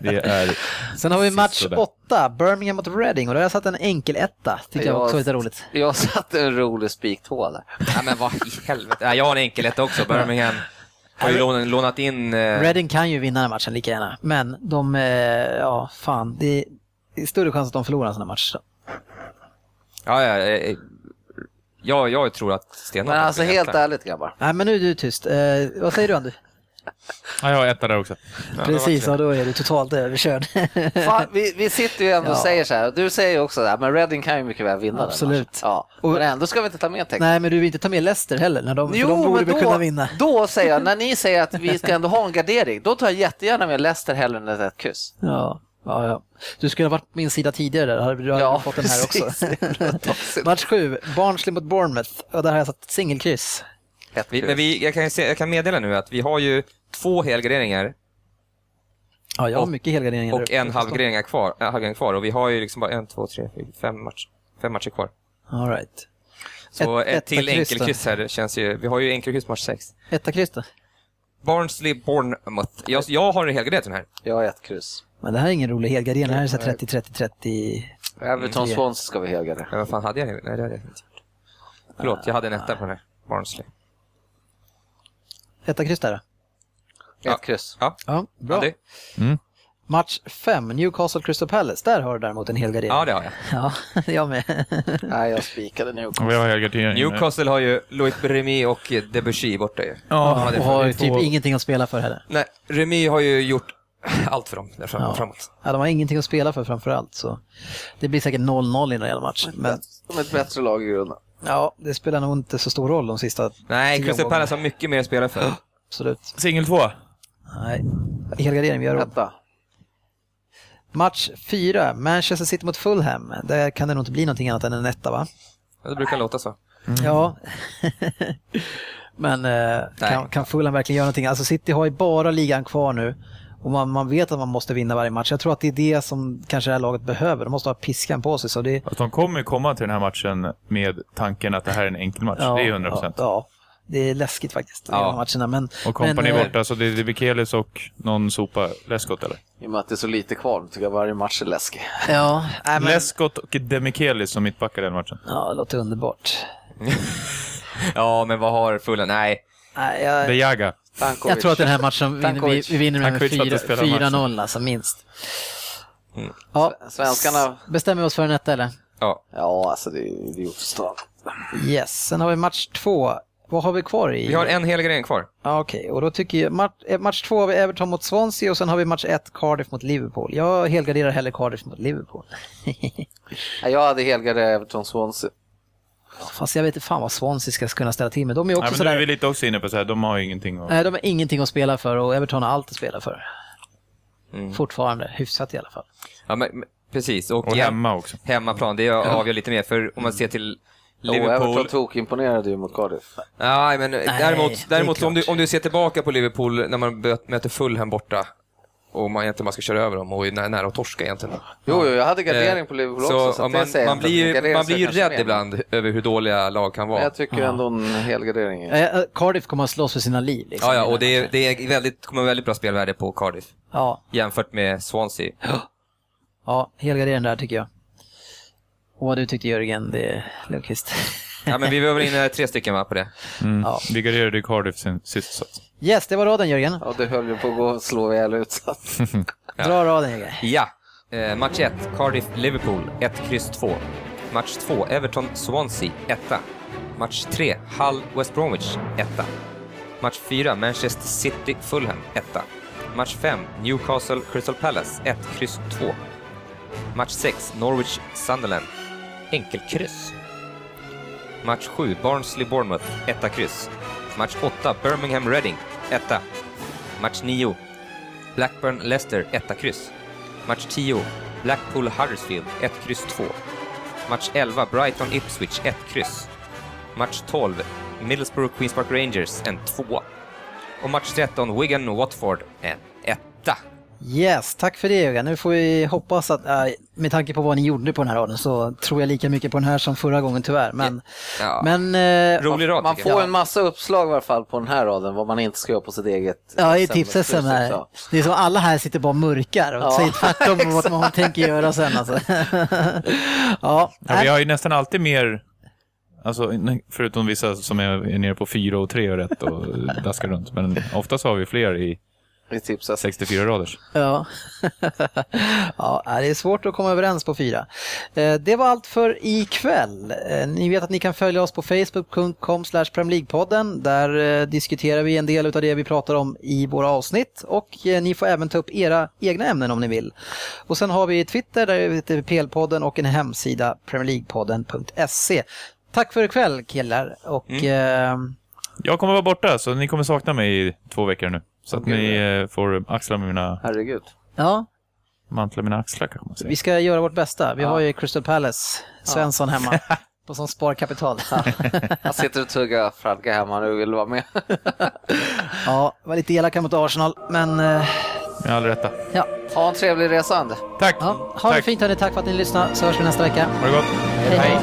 Det är... Sen har vi match åtta, Birmingham mot Reading och där har jag satt en enkel etta. Tyckte jag Ja. också var lite roligt. Jag satte en rolig spik två där. Ja, men vad i helvete. Ja, jag har en enkeletta också. Birmingham har ju lånat, lånat in... Eh, Reading kan ju vinna den här matchen lika gärna, men de, eh, ja fan, det är större chans att de förlorar en sån här match. ja, ja, eh, ja, jag tror att stenhårt Men alltså helt etta. ärligt grabbar. Nej, men nu är du tyst. Eh, vad säger du Andy? Ja, jag har etta där också. Ja, Precis, ja, då är du totalt överkörd. Fan, vi, vi sitter ju ändå och Ja. säger så här, och du säger ju också det här, men Reading kan ju mycket väl vinna Absolut. Ja, Och- men ändå ska vi inte ta med tecken. Nej, men du vill inte ta med Leicester heller, när de, för de borde då, kunna vinna. då säger jag, när ni säger att vi ska ändå ha en gardering, då tar jag jättegärna med Leicester hellre än ett kryss. Ja, ja, ja. Du skulle ha varit på min sida tidigare där, du hade Ja, fått den här också. Match sju, Barnsley mot Bournemouth. Och där har jag satt singelkryss. Ett Vi, men vi, jag, kan se, jag kan meddela nu att vi har ju två helgarderingar Ja, jag har Och- mycket helgarderingar. och en halvgardering kvar, äh, halvgardering kvar och vi har ju liksom bara en, två, tre, fyra, fem, match, fem matcher kvar. All right. Så Ett- ett, till enkelkryss här känns ju, vi har ju enkelkryss match sex. Etta kryss då? Barnsley, Bournemouth. Jag, jag har en helgarderat den här. Jag har ett kryss. Men det här är ingen rolig helgardering, det här är så här 30, 30, 30. Everton. Swans ska vi helgardera. Men vad fan hade jag? Nej, det hade jag inte gjort. Förlåt, jag hade en etta på den här. Barnsley. Etta kryss där då? Ett kryss. Ja, Ja, bra. Andy? Match fem, Newcastle Crystal Palace. Där har du däremot en helgardering. Ja, det har jag. Ja, jag med. Nej, jag spikade nu. Och vi har helgardering. Newcastle har ju Louis Remy och Debussy borta ju. Ja, och har ju två- typ ingenting att spela för heller. Nej, Remy har ju gjort allt för dem där fram, Ja. framåt. Ja, de har ingenting att spela för framför allt. Så det blir säkert 0-0 i den hela match. Men De är ett bättre lag i grunden. ja, det spelar nog inte så stor roll de sista Nej, Crystal. Palace har mycket mer att spela för. Absolut. Singel två. Nej, helgardering, vi har råd. Etta. Match fyra, Manchester City mot Fulham. Där kan det nog inte bli någonting annat än en etta va? Ja, Det brukar låta så. Ja. Men eh, kan, kan Fulham verkligen göra någonting? Alltså City har ju bara ligan kvar nu. Och man, man vet att man måste vinna varje match. Jag tror att det är det som kanske det här laget behöver. De måste ha piskan på sig. Så det, Att de kommer komma till den här matchen med tanken att det här är en enkel match. det är 100 procent. Ja, ja, det är läskigt faktiskt, Ja. ja. de matcherna. Men, Och kompani men, eh, borta, så det är Bikelis och någon sopa. Lescott eller? I och med att det är så lite kvar, tycker jag varje match är läskig. Ja, nej, men, Lescott och Demikelis som mittbackar den matchen. ja, det låter underbart. Ja, men vad har Fulham? Nej. Nej, jag, Bejaga. Tankovic. jag tror att den här matchen vinner, vi, Tankovic. vi vinner med Tankovic för att 4 spela 4-0 alltså, minst. Ja, Svenskarna- Bestämmer vi oss för en etta eller? Ja. Ja, alltså det är idiotstad. Yes, sen har vi match två. Vad har vi kvar i? Vi har en helgardering kvar. Ja, Okej, och då tycker jag match, eh, match två har vi Everton mot Swansea och sen har vi match ett Cardiff mot Liverpool. Jag helgarderar hellre Cardiff mot Liverpool. Ja, Jag hade helgarderat Everton Swansea. Fast jag vet inte fan vad Swansea ska kunna ställa till med. De är också Nej, men nu sådär... är vi lite också inne på så här, de har ju ingenting att... Nej, de har ingenting att spela för och Everton har allt att spela för. Mm. Fortfarande, hyfsat i alla fall. Ja, men, precis. Och, Och hemma också. Hemmaplan, det avgör lite mer. För om man ser till Och Everton Liverpool. tokimponerade ju mot Cardiff. Nej, men däremot, däremot klart. om, du, om du ser tillbaka på Liverpool när man möter Fulham borta och man egentligen bara ska köra över dem och är nä- nära att torska egentligen. Jo, jo, jag hade gardering Eh, på Liverpool så, också. Så att man, man blir Gardering man blir ju rädd ibland över hur dåliga lag kan Men vara. jag tycker ändå en helgardering är... Eh, eh, Cardiff kommer att slåss för sina liv. Liksom, Ja, ja, och det är, det är väldigt, kommer väldigt bra spelvärde på Cardiff Ja, jämfört med Swansea. ja helgardering där tycker jag. Och vad du tyckte Jörgen, det är Lundqvist. Ja, men vi var väl inne tre stycken va, på det. Mm. Ja. Vikarierade i Cardiff sin sista sats. Yes, det var raden Jörgen. Ja, du höll ju på att gå och slå ihjäl ut. så att- Dra raden Jörgen. Ja. Eh, match 1, Cardiff-Liverpool, 1, kryss 2. Match 2, Everton-Swansea, 1. Match 3, Hull-West Bromwich, 1. Match 4, Manchester City-Fulham, 1. Match 5, Newcastle-Crystal Palace, 1, kryss 2. Match 6, Norwich-Sunderland, enkelkryss. Match 7, Barnsley-Bournemouth, 1, kryss. Match 8, Birmingham-Reading, 1. Match 9, Blackburn-Leicester, 1, kryss. Match 10, Blackpool-Huddersfield, 1, kryss 2. Match 11, Brighton-Ipswich, 1, kryss. Match 12, Middlesbrough-Queens Park Rangers, en 2. Och match 13, Wigan-Watford, en 1. Yes, tack för det Jörgen. Nu får vi hoppas att, äh, med tanke på vad ni gjorde på den här raden så tror jag lika mycket på den här som förra gången tyvärr. Men, Ja. men eh, Rolig rad Man får jag. en massa uppslag i alla fall på den här raden, vad man inte ska göra på sitt eget ja, i SM tips-SM här. Det är som alla här sitter bara och murkar och Ja, säger tvärtom om vad man tänker göra sen. Alltså. ja, Ja, vi har ju nästan alltid mer, alltså, förutom vissa som är, nere på 4 och 3 och rätt och daskar runt. Men oftast har vi fler i I tips-SM. 64 raders. Ja. ja, det är svårt att komma överens på fyra. Eh, Det var allt för ikväll. Eh, Ni vet att ni kan följa oss på facebook.com podden. Där eh, diskuterar vi en del av det vi pratar om i våra avsnitt och ni får även ta upp era egna ämnen om ni vill. Och sen har vi Twitter där vi heter PL-podden och en hemsida premierleaguepodden.se. Tack för ikväll killar och eh, Jag kommer vara borta, så ni kommer sakna mig i två veckor nu. Så att ni eh, får axla mina, Herregud. ja, mantla mina axlar kanske man säger. Vi ska göra vårt bästa. Vi Ja. har ju Crystal Palace, Svensson hemma, på som sparkapital. Jag sitter och tuggar Fradga hemma nu och vill vara med. ja, var lite elaka mot Arsenal, men eh, Med all rätta. ja. Ha en trevlig resa. Tack! ja. Ha det Tack. fint hörni, tack för att ni lyssnade, så hörs vi nästa vecka. Ha det gott! Hej, hej.